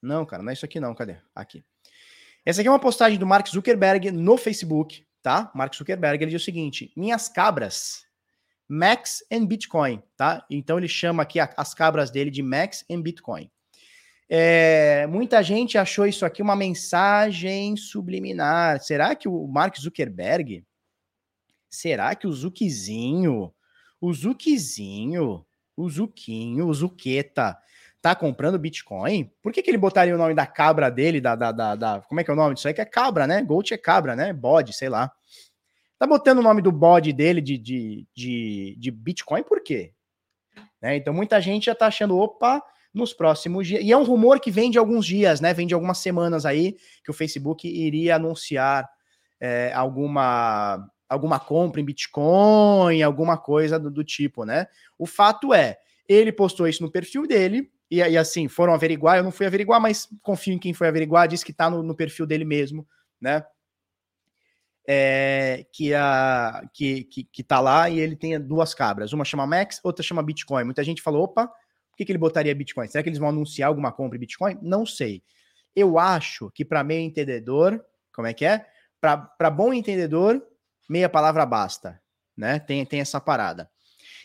Não, cara, não é isso aqui não, cadê? Aqui. Essa aqui é uma postagem do Mark Zuckerberg no Facebook, tá? Mark Zuckerberg, ele diz o seguinte: "Minhas cabras Max and Bitcoin, tá? Então ele chama aqui as cabras dele de Max and Bitcoin. É, muita gente achou isso aqui uma mensagem subliminar. Será que o Mark Zuckerberg? Será que o Zukizinho, o Zukizinho, o Zuquinho, o Zuqueta, tá comprando Bitcoin? Por que, que ele botaria o nome da cabra dele, da, da, da, da, Como é que é o nome disso aí? Que é cabra, né? Gold é cabra, né? Bode, sei lá. Tá botando o nome do bode dele de, de, de, de Bitcoin por quê? Né? Então muita gente já tá achando, opa, nos próximos dias. E é um rumor que vem de alguns dias, né? Vem de algumas semanas aí que o Facebook iria anunciar é, alguma alguma compra em Bitcoin, alguma coisa do, do, tipo, né? O fato é, ele postou isso no perfil dele, e, e, assim, foram averiguar, eu não fui averiguar, mas confio em quem foi averiguar, disse que tá no, no perfil dele mesmo, né? é, que, a, que, que, que tá lá e ele tem duas cabras. Uma chama Max, outra chama Bitcoin. Muita gente falou: opa, por que, que ele botaria Bitcoin? Será que eles vão anunciar alguma compra em Bitcoin? Não sei. Eu acho que para meio entendedor, como é que é? Para bom entendedor, meia palavra basta. Né? Tem, tem essa parada.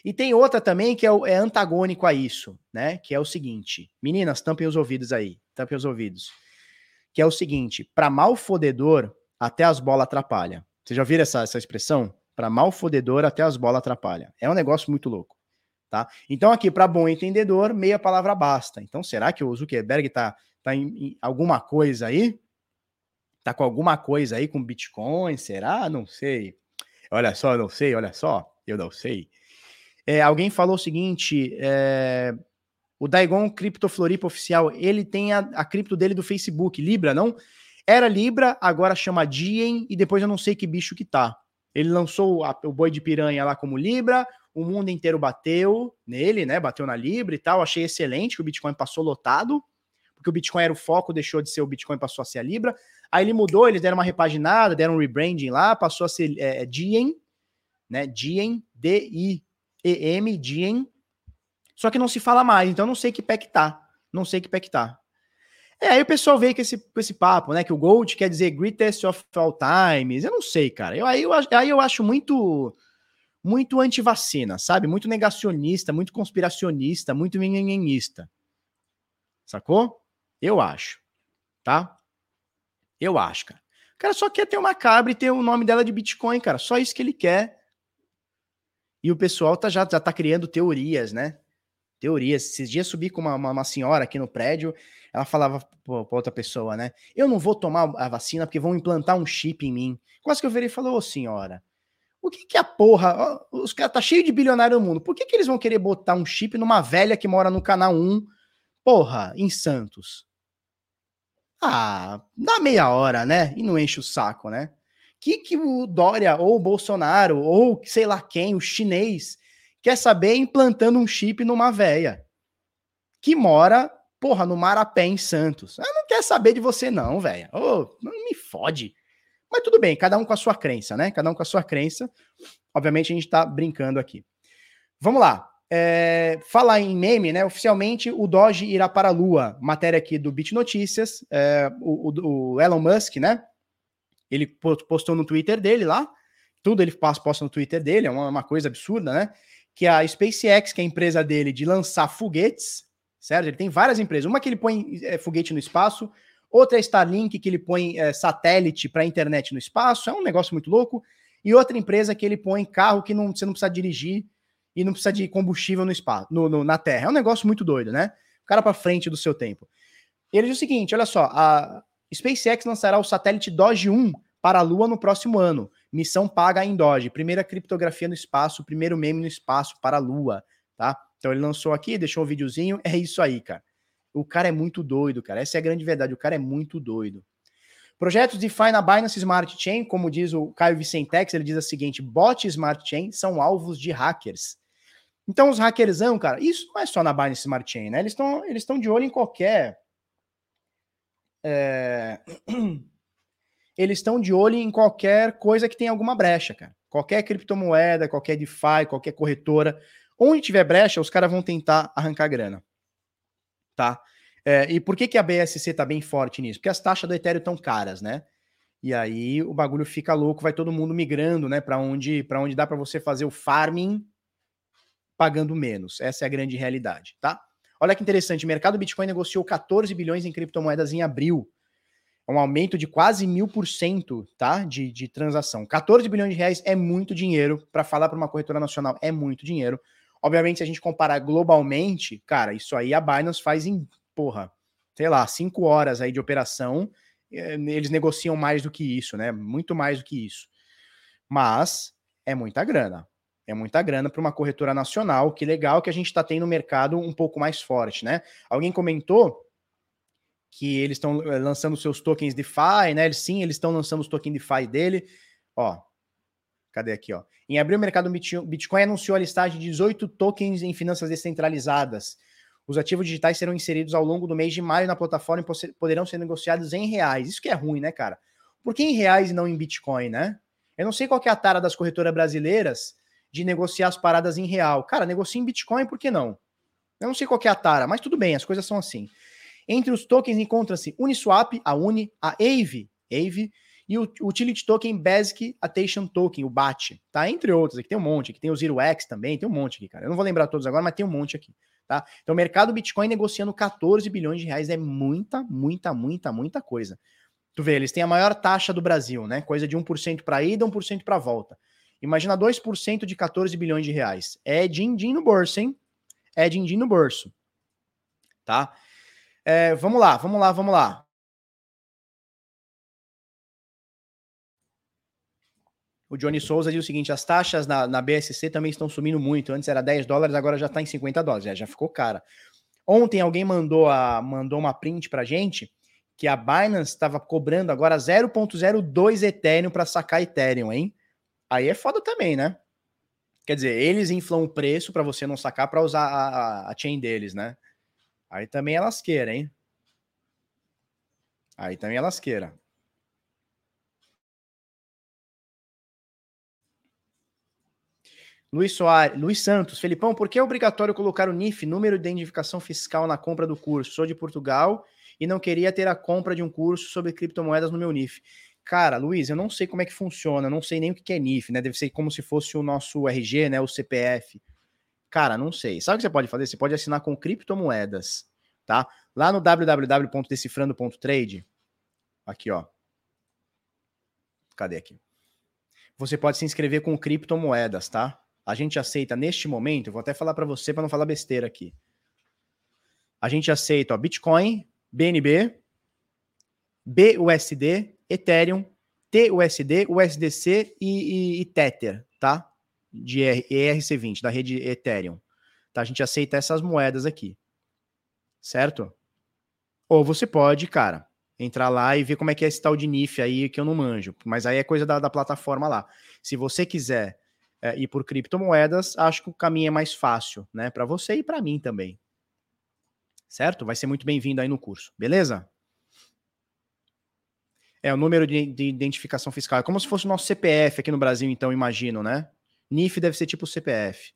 E tem outra também que é, é antagônico a isso, né? Que é o seguinte: meninas, tampem os ouvidos aí, tampem os ouvidos. Que é o seguinte: para mal fodedor, até as bolas atrapalham. Você já viram essa, essa expressão? Para mal fodedor, até as bolas atrapalham. É um negócio muito louco. Tá? Então, aqui, para bom entendedor, meia palavra basta. Então, será que o Zuckerberg está tá em, em, alguma coisa aí? Tá com alguma coisa aí com Bitcoin? Será? Não sei. Olha só, não sei, olha só, eu não sei. É, alguém falou o seguinte: é, o Daigon Cripto Floripa Oficial, ele tem a, a cripto dele do Facebook, Libra, não? Era Libra, agora chama Diem, e depois eu não sei que bicho que tá. Ele lançou a, o boi de piranha lá como Libra, o mundo inteiro bateu nele, né? Bateu na Libra e tal. Achei excelente que o Bitcoin passou lotado, porque o Bitcoin era o foco, deixou de ser o Bitcoin, passou a ser a Libra. Aí ele mudou, eles deram uma repaginada, deram um rebranding lá, passou a ser é, é Diem, né? Diem, D-I-E-M, Diem. Só que não se fala mais, então não sei que pé que tá. Não sei que pé que tá. É, aí o pessoal veio com esse, com esse papo, né? Que o Gold quer dizer greatest of all times. Eu não sei, cara. Eu, aí, eu, aí eu acho muito muito anti-vacina, sabe? Muito negacionista, muito conspiracionista, muito minhanista. Sacou? Eu acho. Tá? Eu acho, cara. O cara só quer ter uma cabra e ter o nome dela de Bitcoin, cara. Só isso que ele quer. E o pessoal tá, já, já tá criando teorias, né? Teorias. Esses dias subi com uma, uma, uma senhora aqui no prédio ela falava para outra pessoa, né? Eu não vou tomar a vacina porque vão implantar um chip em mim. Quase que eu virei e falei, ô senhora, o que que a porra, os caras tá cheio de bilionário no mundo, por que que eles vão querer botar um chip numa velha que mora no canal 1, porra, em Santos? Ah, dá meia hora, né? E não enche o saco, né? Que que o Dória ou o Bolsonaro ou sei lá quem, o chinês, quer saber implantando um chip numa velha que mora porra, no Marapé, em Santos. Ela não quer saber de você, não, velho. Oh, não me fode. Mas tudo bem, cada um com a sua crença, né? Cada um com a sua crença. Obviamente a gente tá brincando aqui. Vamos lá. É, falar em meme, né? Oficialmente o Doge irá para a Lua. Matéria aqui do Bit Notícias. É, o, o, Elon Musk, né? Ele postou no Twitter dele lá. Tudo ele posta no Twitter dele, é uma, uma coisa absurda, né? Que a SpaceX, que é a empresa dele de lançar foguetes, certo? Ele tem várias empresas. Uma que ele põe é, foguete no espaço, outra é Starlink, que ele põe é, satélite para internet no espaço, é um negócio muito louco. E outra empresa que ele põe carro que não, você não precisa dirigir e não precisa de combustível no espaço, no, no, na Terra. É um negócio muito doido, né? O cara para frente do seu tempo. Ele diz o seguinte: olha só, a SpaceX lançará o satélite Doge 1 para a Lua no próximo ano, Missão paga em Doge. Primeira criptografia no espaço, primeiro meme no espaço para a Lua, tá? Então ele lançou aqui, deixou um videozinho. É isso aí, cara. O cara é muito doido, cara. Essa é a grande verdade. O cara é muito doido. Projetos DeFi na Binance Smart Chain, como diz o Caio Vicentex, ele diz o seguinte: bot Smart Chain são alvos de hackers. Então, os hackersão, cara, isso não é só na Binance Smart Chain, né? Eles estão eles de olho em qualquer. É... Eles estão de olho em qualquer coisa que tenha alguma brecha, cara. Qualquer criptomoeda, qualquer DeFi, qualquer corretora. Onde tiver brecha, os caras vão tentar arrancar grana. Tá? É, e por que, que a BSC tá bem forte nisso? Porque as taxas do Ethereum estão caras, né? E aí o bagulho fica louco, vai todo mundo migrando, né, para onde para onde dá para você fazer o farming pagando menos. Essa é a grande realidade, tá? Olha que interessante, o mercado Bitcoin negociou 14 bilhões em criptomoedas em abril. É um aumento de quase mil por cento, tá? De, de transação. 14 bilhões de reais é muito dinheiro. Para falar para uma corretora nacional, é muito dinheiro. Obviamente, se a gente comparar globalmente, cara, isso aí a Binance faz em, porra, sei lá, cinco horas aí de operação. Eh, eles negociam mais do que isso, né? Muito mais do que isso. Mas é muita grana. É muita grana para uma corretora nacional. Que legal que a gente está tendo um mercado um pouco mais forte, né? Alguém comentou que eles estão eh, lançando seus tokens DeFi, né? Eles, sim, eles estão lançando os tokens DeFi dele. Ó, cadê aqui, ó? Em abril, o mercado Bitcoin anunciou a listagem de 18 tokens em finanças descentralizadas. Os ativos digitais serão inseridos ao longo do mês de maio na plataforma e poderão ser negociados em reais. Isso que é ruim, né, cara? Por que em reais e não em Bitcoin, né? Eu não sei qual é a tara das corretoras brasileiras de negociar as paradas em real. Cara, negocia em Bitcoin, por que não? Eu não sei qual é a tara, mas tudo bem, as coisas são assim. Entre os tokens encontra-se Uniswap, a Uni, a Aave, Aave e o Utility Token Basic Attention Token, o BAT, tá? Entre outros, aqui tem um monte, aqui tem o Zero X também, tem um monte aqui, cara. Eu não vou lembrar todos agora, mas tem um monte aqui, tá? Então, o mercado Bitcoin negociando 14 bilhões de reais é muita, muita, muita, muita coisa. Tu vê, eles têm a maior taxa do Brasil, né? Coisa de 1% para ida, 1% para volta. Imagina 2% de 14 bilhões de reais. É din-din no bolso, hein? É din-din no bolso. Tá? É, vamos lá, vamos lá, vamos lá. O Johnny Souza diz o seguinte: as taxas na, na BSC também estão subindo muito. Antes era 10 dólares, agora já está em 50 dólares. Já, já ficou cara. Ontem alguém mandou, a, mandou uma print pra gente que a Binance estava cobrando agora 0.02 Ethereum para sacar Ethereum, hein? Aí é foda também, né? Quer dizer, eles inflam o preço para você não sacar para usar a, a, a, chain deles, né? Aí também é lasqueira, hein? Aí também é lasqueira. Luiz Soares, Luiz Santos, Felipão, por que é obrigatório colocar o NIF, número de identificação fiscal, na compra do curso? Sou de Portugal e não queria ter a compra de um curso sobre criptomoedas no meu NIF. Cara, Luiz, eu não sei como é que funciona, eu não sei nem o que é NIF, né? Deve ser como se fosse o nosso RG, né? O CPF. Cara, não sei. Sabe o que você pode fazer? Você pode assinar com criptomoedas, tá? Lá no www.decifrando.trade, aqui, ó. Cadê aqui? Você pode se inscrever com criptomoedas, tá? A gente aceita neste momento, vou até falar para você para não falar besteira aqui. A gente aceita, ó, Bitcoin, BNB, BUSD, Ethereum, TUSD, USDC e, e, e Tether, tá? De ERC20, da rede Ethereum. Tá? A gente aceita essas moedas aqui. Certo? Ou você pode, cara, entrar lá e ver como é que é esse tal de NIF aí que eu não manjo. Mas aí é coisa da, da plataforma lá. Se você quiser é, ir por criptomoedas, acho que o caminho é mais fácil, né? Para você e para mim também. Certo? Vai ser muito bem-vindo aí no curso, beleza? É, o número de, de, identificação fiscal. É como se fosse o nosso CPF aqui no Brasil, então, imagino, né? NIF deve ser tipo CPF.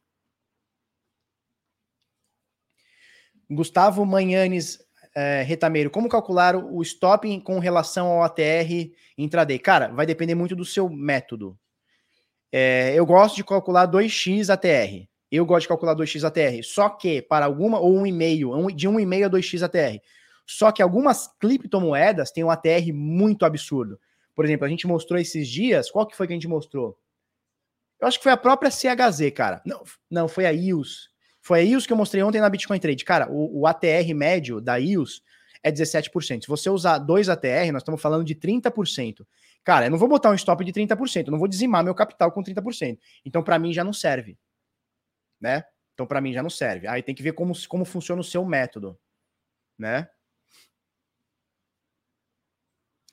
Gustavo Manhanes é, Retameiro, como calcular o stop com relação ao ATR intraday? Cara, vai depender muito do seu método. É, eu gosto de calcular 2x ATR. Eu gosto de calcular 2x ATR. Só que para alguma, ou 1,5, de 1,5 a 2x ATR. Só que algumas criptomoedas têm um ATR muito absurdo. Por exemplo, a gente mostrou esses dias, qual que foi que a gente mostrou? Eu acho que foi a própria CHZ, cara. Não, não foi a IUS. Foi a IUS que eu mostrei ontem na Bitcoin Trade. Cara, o, o ATR médio da IUS é 17%. Se você usar dois ATR, nós estamos falando de 30%. Cara, eu não vou botar um stop de 30%, eu não vou dizimar meu capital com 30%. Então, para mim, já não serve. Né? Então, para mim, já não serve. Aí tem que ver como, como funciona o seu método. Né?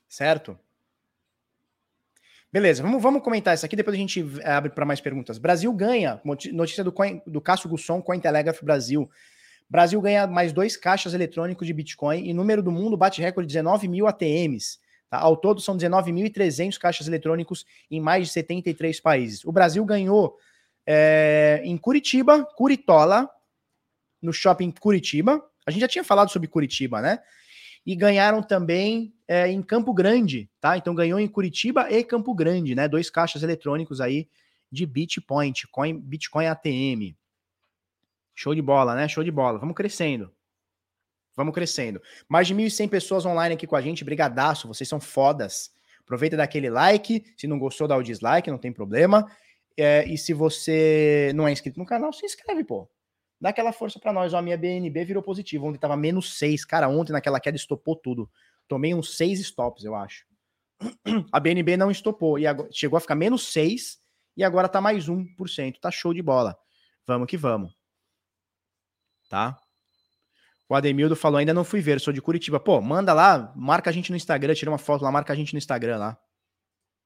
Certo? Beleza, vamos, vamos comentar isso aqui, depois a gente abre para mais perguntas. Brasil ganha, notícia do, Coin, do Cássio Gusson, Cointelegraph Brasil. Brasil ganha mais dois caixas eletrônicos de Bitcoin e número do mundo bate recorde de 19 mil ATMs. Tá? Ao todo são 19.300 caixas eletrônicos em mais de 73 países. O Brasil ganhou é, em Curitiba, Curitola, no shopping Curitiba. A gente já tinha falado sobre Curitiba, né? E ganharam também é, em Campo Grande, tá? Então ganhou em Curitiba e Campo Grande, né? Dois caixas eletrônicos aí de Bitcoin, Coin, Bitcoin ATM. Show de bola, né? Show de bola. Vamos crescendo. Vamos crescendo. Mais de 1.100 pessoas online aqui com a gente. Brigadaço, vocês são fodas. Aproveita daquele like. Se não gostou, dá o dislike, não tem problema. É, e se você não é inscrito no canal, se inscreve, pô. Dá aquela força para nós. Ó, a minha BNB virou positivo. Ontem tava menos 6. Cara, ontem naquela queda estopou tudo. Tomei uns seis stops, eu acho. A BNB não estopou e agora, chegou a ficar menos 6 e agora tá mais 1%. Tá show de bola. Vamos que vamos. Tá? O Ademildo falou: ainda não fui ver, sou de Curitiba. Pô, manda lá, marca a gente no Instagram, tira uma foto lá, marca a gente no Instagram lá.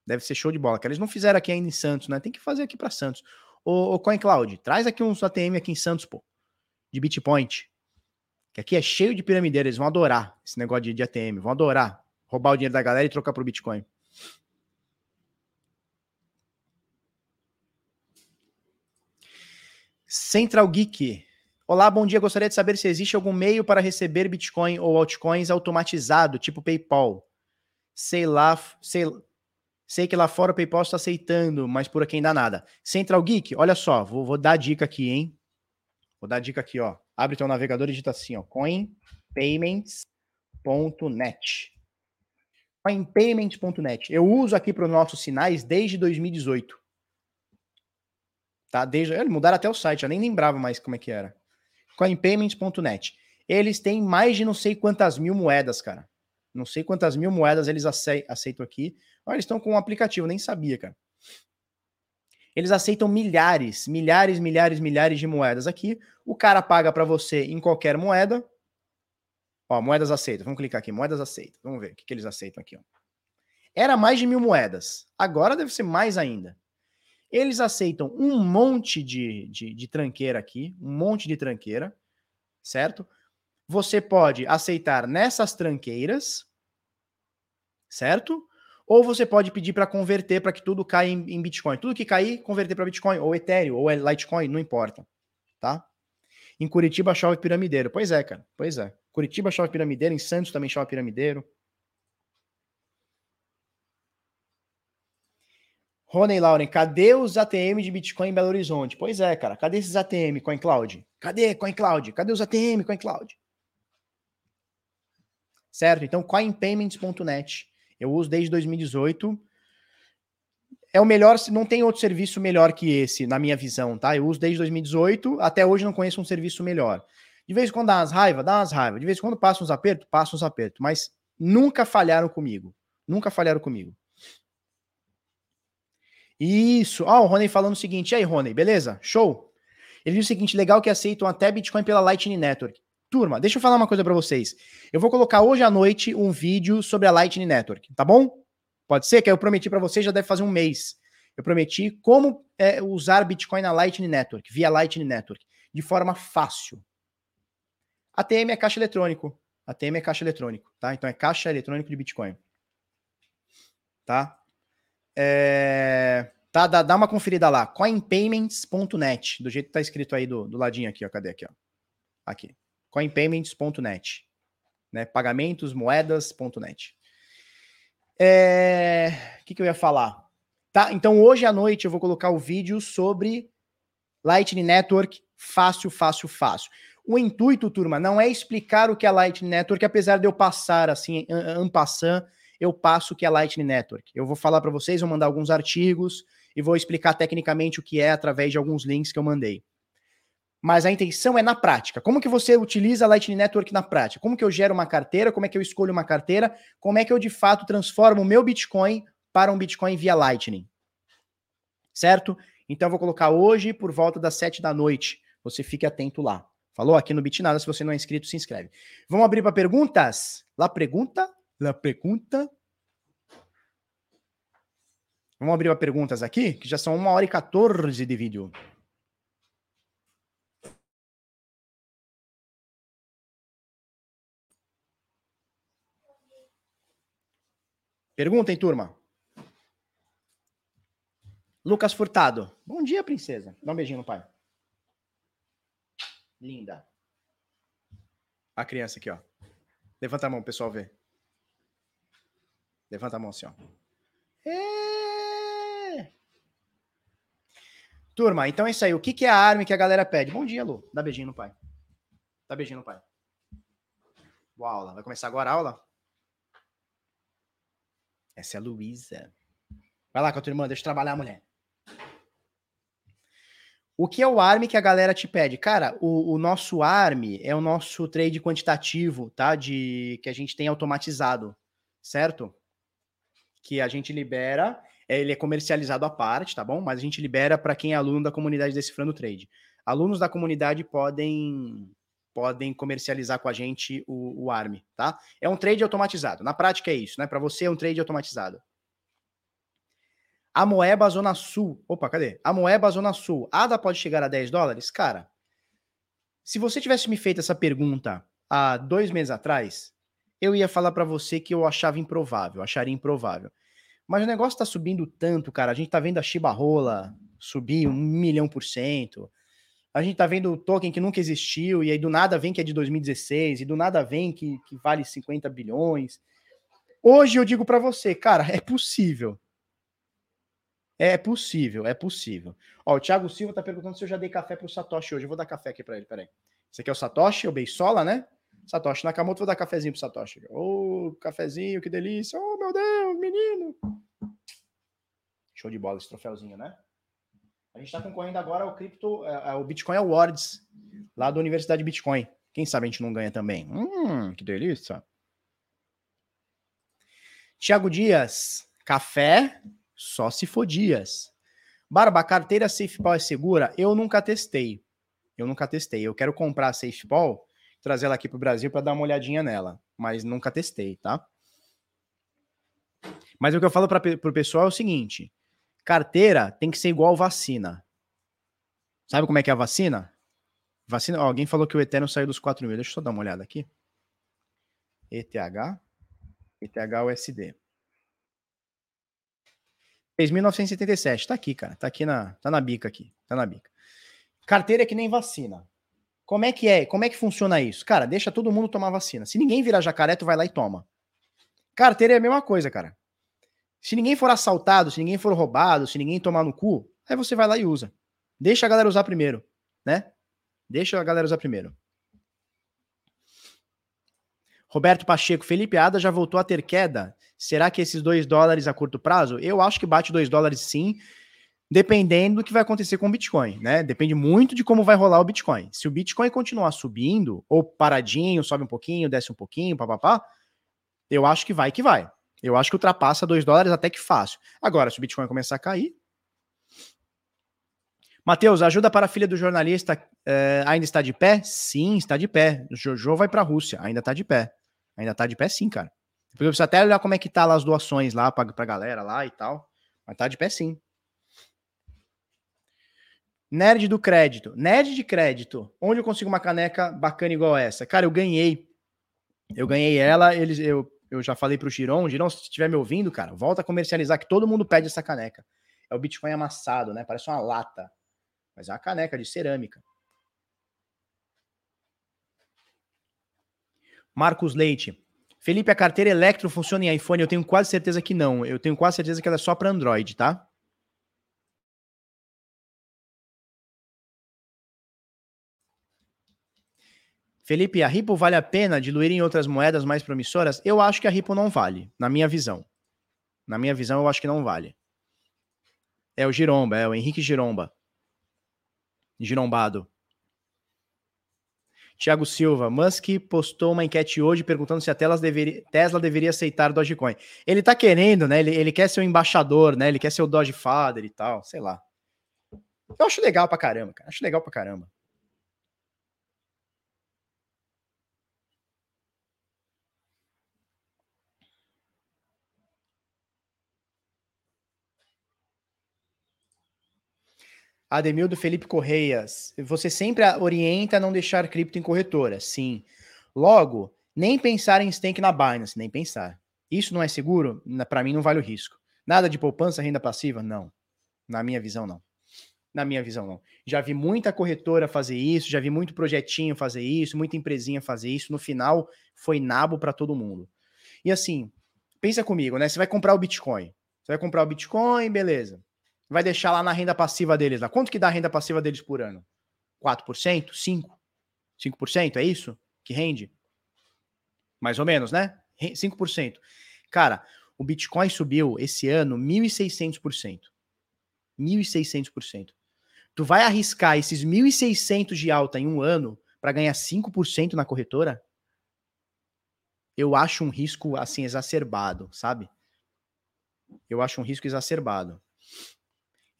Deve ser show de bola. Que eles não fizeram aqui ainda em Santos, né? Tem que fazer aqui para Santos. Ô, ô CoinCloud, traz aqui uns ATM aqui em Santos, pô. De Bitpoint. Que aqui é cheio de piramideira, eles vão adorar esse negócio de, de ATM, vão adorar roubar o dinheiro da galera e trocar pro Bitcoin. Central Geek. Olá, bom dia. Gostaria de saber se existe algum meio para receber Bitcoin ou altcoins automatizado, tipo PayPal. Sei lá, sei, sei que lá fora o PayPal está aceitando, mas por aqui ainda nada. Central Geek, olha só, vou, vou dar a dica aqui, hein? Vou dar a dica aqui, ó. Abre teu navegador e digita assim, ó, coinpayments.net. Coinpayments.net. Eu uso aqui para os nossos sinais desde 2018. Tá? Desde, mudaram até o site, eu nem lembrava mais como é que era. Coinpayments.net. Eles têm mais de não sei quantas mil moedas, cara. Não sei quantas mil moedas eles aceitam aqui. Olha, eles estão com um aplicativo, nem sabia, cara. Eles aceitam milhares, milhares, milhares, milhares de moedas aqui. O cara paga para você em qualquer moeda. Ó, moedas aceitas. Vamos clicar aqui, moedas aceitas. Vamos ver o que, que eles aceitam aqui. Ó. Era mais de mil moedas. Agora deve ser mais ainda. Eles aceitam um monte de, de, de tranqueira aqui, um monte de tranqueira, certo? Você pode aceitar nessas tranqueiras, certo? Ou você pode pedir para converter para que tudo caia em, em, Bitcoin. Tudo que cair, converter para Bitcoin, ou Ethereum, ou Litecoin, não importa. Tá? Em Curitiba chove piramideiro. Pois é, cara. Pois é. Curitiba chove piramideiro, em Santos também chove piramideiro. Rony Lauren, cadê os ATM de Bitcoin em Belo Horizonte? Pois é, cara. Cadê esses ATM, CoinCloud? Cadê, CoinCloud? Cadê os ATM, CoinCloud? Certo? Então, coinpayments.net eu uso desde 2018. É o melhor, não tem outro serviço melhor que esse, na minha visão, tá? Eu uso desde 2018, até hoje não conheço um serviço melhor. De vez em quando dá umas raivas, dá umas raivas. De vez em quando passa uns apertos, passa uns apertos. Mas nunca falharam comigo. Nunca falharam comigo. Isso. Ó, oh, o Rony falando o seguinte. E aí, Rony, beleza? Show? Ele diz o seguinte: legal que aceitam até Bitcoin pela Lightning Network. Turma, deixa eu falar uma coisa para vocês. Eu vou colocar hoje à noite um vídeo sobre a Lightning Network, tá bom? Pode ser que eu prometi para vocês já deve fazer um mês. Eu prometi como é, usar Bitcoin na Lightning Network, via Lightning Network, de forma fácil. ATM é caixa eletrônico. ATM é caixa eletrônico, tá? Então é caixa eletrônico de Bitcoin. Tá? É... Tá, dá, dá uma conferida lá. coinpayments.net, do jeito que tá escrito aí do, do ladinho aqui, ó. Cadê aqui, ó? Aqui coinpayments.net, né? Pagamentos, É... O que, que eu ia falar? Tá, então hoje à noite eu vou colocar o vídeo sobre Lightning Network fácil, fácil, fácil. O intuito, turma, não é explicar o que é Lightning Network, apesar de eu passar assim, en passant, eu passo o que é Lightning Network. Eu vou falar para vocês, vou mandar alguns artigos e vou explicar tecnicamente o que é através de alguns links que eu mandei mas a intenção é na prática. Como que você utiliza a Lightning Network na prática? Como que eu gero uma carteira? Como é que eu escolho uma carteira? Como é que eu de fato transformo o meu Bitcoin para um Bitcoin via Lightning. Certo? Então eu vou colocar hoje por volta das 7 da noite. Você fique atento lá. Falou aqui no Bitnada, se você não é inscrito, se inscreve. Vamos abrir para perguntas? La pergunta? La pergunta? Vamos abrir para perguntas aqui, que já são 1 hora e 14 de vídeo. Perguntem, turma. Lucas Furtado. Bom dia, princesa. Dá um beijinho no pai. Linda. A criança aqui, ó. Levanta a mão, pessoal ver. Levanta a mão assim, ó. É... Turma, então é isso aí. O que, que é a arma que a galera pede? Bom dia, Lu. Dá beijinho no pai. Dá beijinho no pai. Boa aula. Vai começar agora a aula? Essa é a Luísa. Vai lá com a tua irmã, deixa eu trabalhar, mulher. O que é o ARM que a galera te pede? Cara, o, o, nosso ARM é o nosso trade quantitativo, tá? De que a gente tem automatizado, certo? Que a gente libera, é, ele é comercializado à parte, tá bom? Mas a gente libera para quem é aluno da comunidade Decifrando Trade. Alunos da comunidade podem podem comercializar com a gente o, o ARM, tá? É um trade automatizado. Na prática é isso, né? Para você é um trade automatizado. A Moeba Zona Sul. Opa, cadê? A Moeba Zona Sul. ADA pode chegar a 10 dólares? Cara, se você tivesse me feito essa pergunta há dois meses atrás, eu ia falar para você que eu achava improvável, acharia improvável. Mas o negócio tá subindo tanto, cara. A gente tá vendo a Shiba Rola subir um milhão por cento. A gente tá vendo o token que nunca existiu, e aí do nada vem que é de 2016, e do nada vem que, que vale 50 bilhões. Hoje eu digo para você, cara, é possível. É possível, é possível. Ó, o Thiago Silva tá perguntando se eu já dei café pro Satoshi hoje. Eu vou dar café aqui para ele, peraí. Esse aqui é o Satoshi, o Beisola, né? Satoshi Nakamoto, vou dar cafezinho pro Satoshi. Ô, oh, cafezinho, que delícia. Oh, meu Deus, menino. Show de bola esse troféuzinho, né? A gente está concorrendo agora ao cripto, é, ao Bitcoin Awards, lá da Universidade Bitcoin. Quem sabe a gente não ganha também. Hum, que delícia. Tiago Dias, café só se for Dias. Barba, carteira SafePal é segura? Eu nunca testei. Eu nunca testei. Eu quero comprar a SafePal, trazer ela aqui para o Brasil para dar uma olhadinha nela, mas nunca testei, tá? Mas o que eu falo para o pessoal é o seguinte: Carteira tem que ser igual vacina. Sabe como é que é a vacina? Vacina. Ó, alguém falou que o Eterno saiu dos 4 mil. Deixa eu só dar uma olhada aqui. ETH. ETH USD. 6.977. Tá aqui, cara. Tá aqui na, tá na bica aqui. Tá na bica. Carteira é que nem vacina. Como é que é? Como é que funciona isso? Cara, deixa todo mundo tomar vacina. Se ninguém virar jacaré, tu vai lá e toma. Carteira é a mesma coisa, cara. Se ninguém for assaltado, se ninguém for roubado, se ninguém tomar no cu, aí você vai lá e usa. Deixa a galera usar primeiro, né? Deixa a galera usar primeiro. Roberto Pacheco, Felipe Ada já voltou a ter queda. Será que esses dois dólares a curto prazo? Eu acho que bate dois dólares sim, dependendo do que vai acontecer com o Bitcoin, né? Depende muito de como vai rolar o Bitcoin. Se o Bitcoin continuar subindo, ou paradinho, sobe um pouquinho, desce um pouquinho, papapá, eu acho que vai que vai. Eu acho que ultrapassa 2 dólares até que fácil. Agora, se o Bitcoin começar a cair. Matheus, ajuda para a filha do jornalista eh, ainda está de pé? Sim, está de pé. O Jojo vai para a Rússia, ainda está de pé. Ainda está de pé, sim, cara. Depois eu preciso até olhar como é que tá lá as doações lá para a galera lá e tal. Mas está de pé, sim. Nerd do crédito. Nerd de crédito. Onde eu consigo uma caneca bacana igual essa? Cara, eu ganhei. Eu ganhei ela, eles, eu eu já falei pro Giron, Giron, se estiver me ouvindo, cara, volta a comercializar, que todo mundo pede essa caneca. É o Bitcoin amassado, né? Parece uma lata. Mas é uma caneca de cerâmica. Marcos Leite. Felipe, a carteira Electro funciona em iPhone? Eu tenho quase certeza que não. Eu tenho quase certeza que ela é só para Android, tá? Felipe, a Ripple vale a pena diluir em outras moedas mais promissoras? Eu acho que a Ripple não vale, na minha visão. Na minha visão, eu acho que não vale. É o Giromba, é o Henrique Giromba. Girombado. Tiago Silva, Musk postou uma enquete hoje perguntando se a Tesla deveria, Tesla deveria aceitar Dogecoin. Ele tá querendo, né? Ele, ele quer ser o embaixador, né? Ele quer ser o Doge Father e tal, sei lá. Eu acho legal pra caramba, cara. Acho legal pra caramba. Ademildo Felipe Correias, você sempre orienta a não deixar cripto em corretora. Sim. Logo, nem pensar em stake na Binance, nem pensar. Isso não é seguro? Para mim não vale o risco. Nada de poupança, renda passiva? Não. Na minha visão, não. Na minha visão, não. Já vi muita corretora fazer isso, já vi muito projetinho fazer isso, muita empresinha fazer isso. No final, foi nabo para todo mundo. E assim, pensa comigo, né? Você vai comprar o Bitcoin. Você vai comprar o Bitcoin, beleza vai deixar lá na renda passiva deles. Lá. Quanto que dá a renda passiva deles por ano? 4%? 5%? 5% é isso que rende? Mais ou menos, né? 5%. Cara, o Bitcoin subiu esse ano 1.600%. 1.600%. Tu vai arriscar esses 1.600 de alta em um ano para ganhar 5% na corretora? Eu acho um risco assim exacerbado, sabe? Eu acho um risco exacerbado.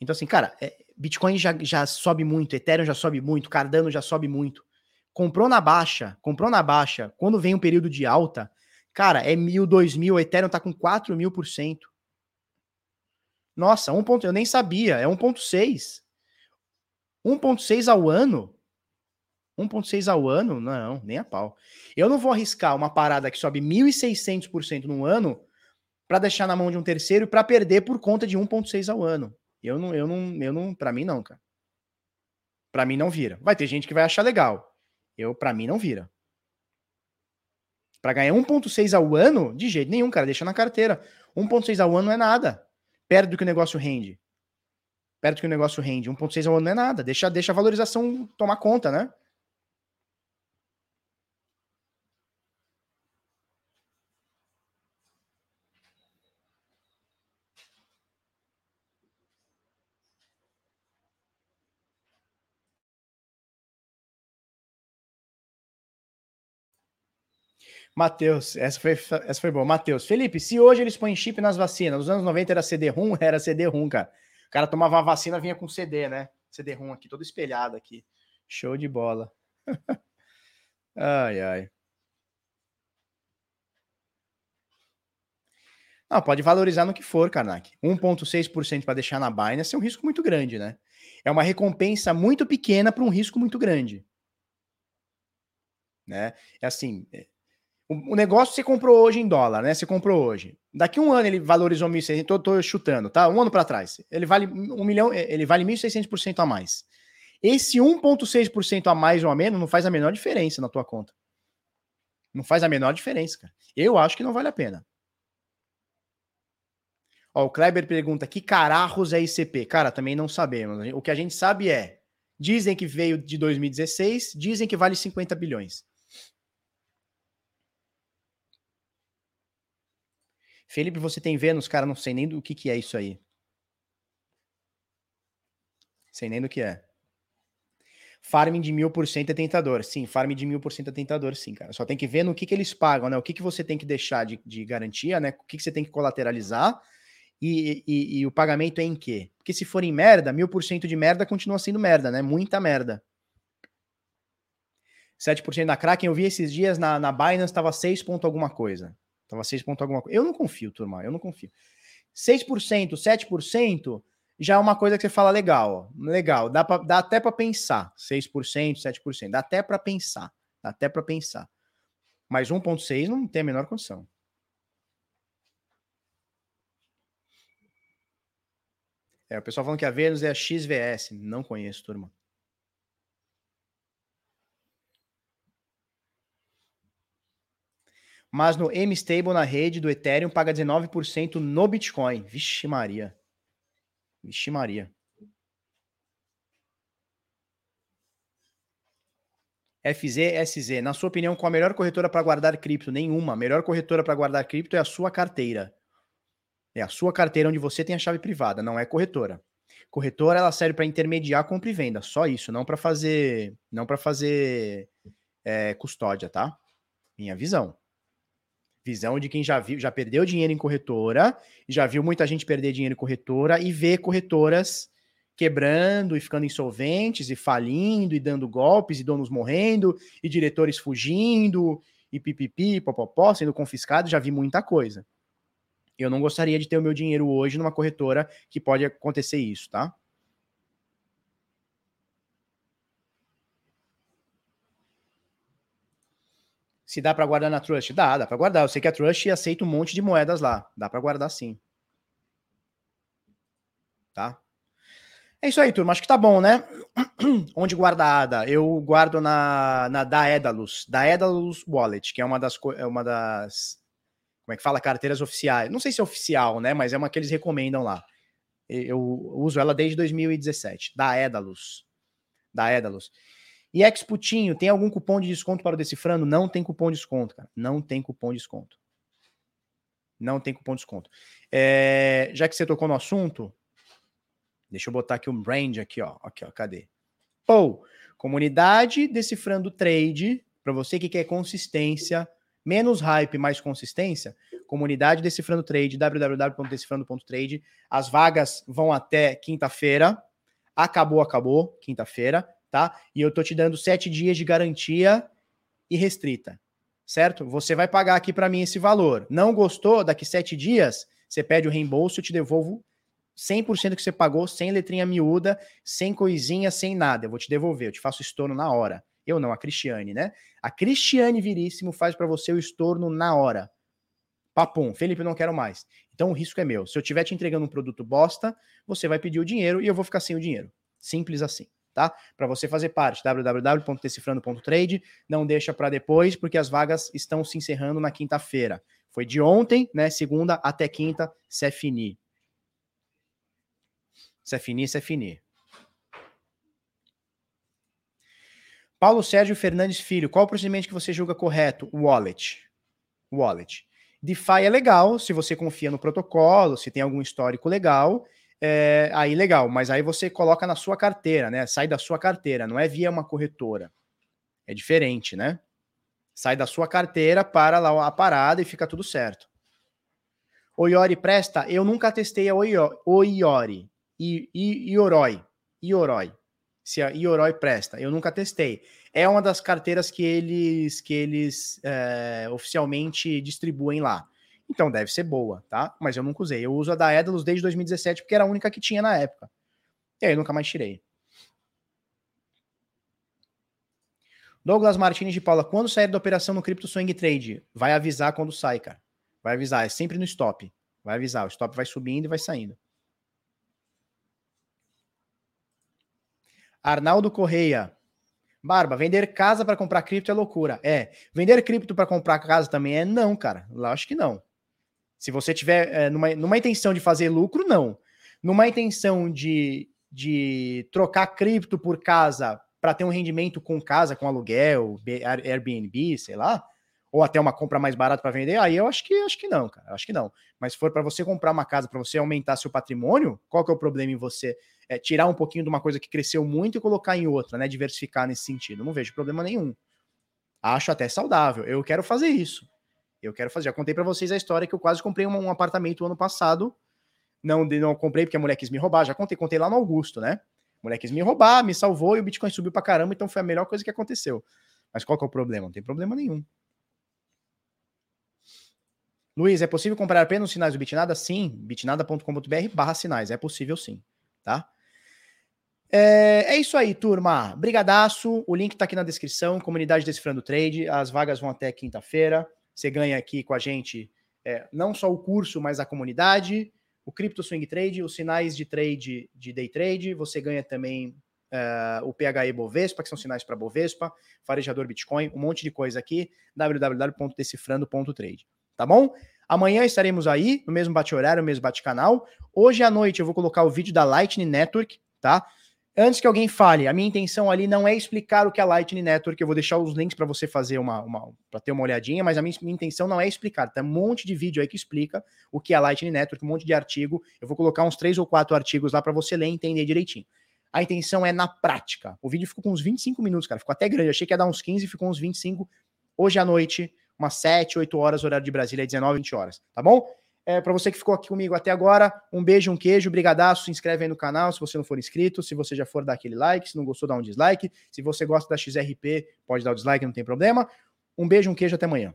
Então, assim, cara, é, Bitcoin já, já sobe muito, Ethereum já sobe muito, Cardano já sobe muito. Comprou na baixa, comprou na baixa, quando vem um período de alta, cara, é mil, dois mil, Ethereum tá com 4 mil por cento. Nossa, um ponto, eu nem sabia, é 1.6. 1.6 ao ano? 1.6 ao ano? Não, nem a pau. Eu não vou arriscar uma parada que sobe 1.600% no ano para deixar na mão de um terceiro para perder por conta de 1.6 ao ano. Eu não, eu não, eu não, para mim não, cara. Para mim não vira. Vai ter gente que vai achar legal. Eu, para mim não vira. Para ganhar 1.6 ao ano, de jeito nenhum, cara, deixa na carteira. 1.6 ao ano não é nada. Perto do que o negócio rende. Perto do que o negócio rende. 1.6 ao ano não é nada. Deixa, deixa a valorização tomar conta, né? Matheus, essa foi, essa foi boa. Matheus, Felipe, se hoje eles põem chip nas vacinas, nos anos 90 era CD-ROM, era CD-ROM, cara. O cara tomava uma vacina, vinha com CD, né? CD-ROM aqui, todo espelhado aqui. Show de bola. ai, ai. Não, pode valorizar no que for, Karnak. 1,6% para deixar na Binance é um risco muito grande, né? É uma recompensa muito pequena para um risco muito grande. Né? É assim, é, o, negócio você comprou hoje em dólar, né? Você comprou hoje. Daqui um ano ele valorizou 1.600, tô, tô chutando, tá? Um ano para trás. Ele vale um milhão, ele vale 1.600% a mais. Esse 1,6% a mais ou a menos não faz a menor diferença na tua conta. Não faz a menor diferença, cara. Eu acho que não vale a pena. Ó, o Kleber pergunta: que cararros é ICP? Cara, também não sabemos. O que a gente sabe é: dizem que veio de 2016, dizem que vale 50 bilhões. Felipe, você tem Vênus, cara, não sei nem do que, que é isso aí. Sei nem do que é. Farming de mil por cento é tentador. Sim, farming de mil por cento é tentador, sim, cara. Só tem que ver no que, que eles pagam, né? O que, que você tem que deixar de, de garantia, né? O que, que você tem que colateralizar e, e, e o pagamento é em quê? Porque se for em merda, mil por cento de merda continua sendo merda, né? Muita merda. 7% da Kraken, eu vi esses dias na, na Binance, estava 6 ponto alguma coisa. Tava 6 ponto alguma coisa. Eu não confio, turma, eu não confio. 6%, 7% já é uma coisa que você fala legal, ó. legal, dá, pra, dá até para pensar, 6%, 7%, dá até para pensar, dá até para pensar. Mas 1.6 não tem a menor condição. É, o pessoal falando que a Vênus é a XVS, não conheço, turma. Mas no M-Stable na rede do Ethereum paga 19% no Bitcoin. Vixe Maria. Vixe Maria. FZSZ, na sua opinião, qual a melhor corretora para guardar cripto? Nenhuma. A melhor corretora para guardar cripto é a sua carteira. É a sua carteira onde você tem a chave privada, não é corretora. Corretora ela serve para intermediar compra e venda, só isso, não para fazer, não para fazer é, custódia, tá? Minha visão. Visão de quem já viu, já perdeu dinheiro em corretora, já viu muita gente perder dinheiro em corretora e vê corretoras quebrando e ficando insolventes e falindo e dando golpes e donos morrendo e diretores fugindo e pipipi, popopó, sendo confiscado, já vi muita coisa. Eu não gostaria de ter o meu dinheiro hoje numa corretora que pode acontecer isso, tá? Se dá para guardar na Trust? Dá, dá para guardar. Eu sei que a Trust aceita um monte de moedas lá. Dá para guardar sim. Tá? É isso aí, turma. Acho que tá bom, né? Onde guardada? Eu guardo na, na Daedalus. Daedalus Wallet, que é uma das, é uma das. Como é que fala? Carteiras oficiais. Não sei se é oficial, né? Mas é uma que eles recomendam lá. Eu uso ela desde 2017. Daedalus. Daedalus. E Exputinho, tem algum cupom de desconto para o Decifrando? Não tem cupom de desconto, cara. Não tem cupom de desconto. Não tem cupom de desconto. É, já que você tocou no assunto, deixa eu botar aqui um brand aqui, ó. Aqui, ó, cadê? Pô, comunidade Decifrando Trade, para você que quer consistência, menos hype, mais consistência, comunidade Decifrando Trade, www.decifrando.trade. As vagas vão até quinta-feira. Acabou, acabou, quinta-feira tá? E eu tô te dando sete dias de garantia e restrita, certo? Você vai pagar aqui para mim esse valor. Não gostou? Daqui sete dias, você pede o reembolso, eu te devolvo 100% que você pagou, sem letrinha miúda, sem coisinha, sem nada. Eu vou te devolver, eu te faço estorno na hora. Eu não, a Cristiane, né? A Cristiane Viríssimo faz para você o estorno na hora. Papum, Felipe, não quero mais. Então o risco é meu. Se eu estiver te entregando um produto bosta, você vai pedir o dinheiro e eu vou ficar sem o dinheiro. Simples assim tá? Para você fazer parte, www.decifrando.trade, não deixa para depois, porque as vagas estão se encerrando na quinta-feira. Foi de ontem, né, segunda até quinta, c'est fini. C'est fini, c'est fini. Paulo Sérgio Fernandes Filho, qual o procedimento que você julga correto? Wallet. Wallet. DeFi é legal, se você confia no protocolo, se tem algum histórico legal, é, aí legal, mas aí você coloca na sua carteira, né? Sai da sua carteira, não é via uma corretora. É diferente, né? Sai da sua carteira para lá a parada e fica tudo certo. Iori presta? Eu nunca testei a Oiori. I, I, Ioroi. Ioroi. Se a Ioroi presta. Eu nunca testei. É uma das carteiras que eles, que eles é, oficialmente distribuem lá. Então deve ser boa, tá? Mas eu nunca usei. Eu uso a da Edalus desde 2017 porque era a única que tinha na época. E aí eu nunca mais tirei. Douglas Martins de Paula, quando sair da operação no Crypto Swing Trade? Vai avisar quando sai, cara. Vai avisar, é sempre no stop. Vai avisar, o stop vai subindo e vai saindo. Arnaldo Correia. Barba, vender casa para comprar cripto é loucura. É. Vender cripto para comprar casa também é não, cara. Lá acho que não. Se você tiver é, numa, numa intenção de fazer lucro, não. Numa intenção de, de trocar cripto por casa para ter um rendimento com casa, com aluguel, Airbnb, sei lá, ou até uma compra mais barata para vender, aí eu acho que acho que não, cara. Acho que não. Mas se for para você comprar uma casa para você aumentar seu patrimônio, qual que é o problema em você é, tirar um pouquinho de uma coisa que cresceu muito e colocar em outra, né? Diversificar nesse sentido. Não vejo problema nenhum. Acho até saudável. Eu quero fazer isso. Eu quero fazer. Já contei para vocês a história que eu quase comprei um, um apartamento ano passado. Não, não comprei porque a mulher quis me roubar. Já contei, contei lá no Augusto, né? A mulher quis me roubar, me salvou e o Bitcoin subiu para caramba, então foi a melhor coisa que aconteceu. Mas qual que é o problema? Não tem problema nenhum. Luiz, é possível comprar apenas sinais do Bitnada? Sim, bitnada.com.br barra sinais. É possível sim, tá? É, é, isso aí, turma. Brigadaço. O link tá aqui na descrição. Comunidade Decifrando Trade. As vagas vão até quinta-feira. Você ganha aqui com a gente é, não só o curso, mas a comunidade, o Crypto Swing Trade, os sinais de trade de day trade. Você ganha também é, o PHE Bovespa, que são sinais para Bovespa, farejador Bitcoin, um monte de coisa aqui. www.decifrando.trade. Tá bom? Amanhã estaremos aí, no mesmo bate-horário, no mesmo bate-canal. Hoje à noite eu vou colocar o vídeo da Lightning Network, tá? Antes que alguém fale, a minha intenção ali não é explicar o que é Lightning Network, eu vou deixar os links para você fazer uma, uma para ter uma olhadinha, mas a minha, minha, intenção não é explicar. Tem um monte de vídeo aí que explica o que é Lightning Network, um monte de artigo. Eu vou colocar uns três ou quatro artigos lá para você ler e entender direitinho. A intenção é na prática. O vídeo ficou com uns 25 minutos, cara. Ficou até grande. achei que ia dar uns 15, ficou uns 25. Hoje à noite, umas 7, 8 horas, horário de Brasília, 19, 20 horas. Tá bom? É, para você que ficou aqui comigo até agora, um beijo, um queijo, brigadaço, se inscreve aí no canal se você não for inscrito, se você já for dar aquele like, se não gostou, dá um dislike, se você gosta da XRP, pode dar o dislike, não tem problema. Um beijo, um queijo, até amanhã.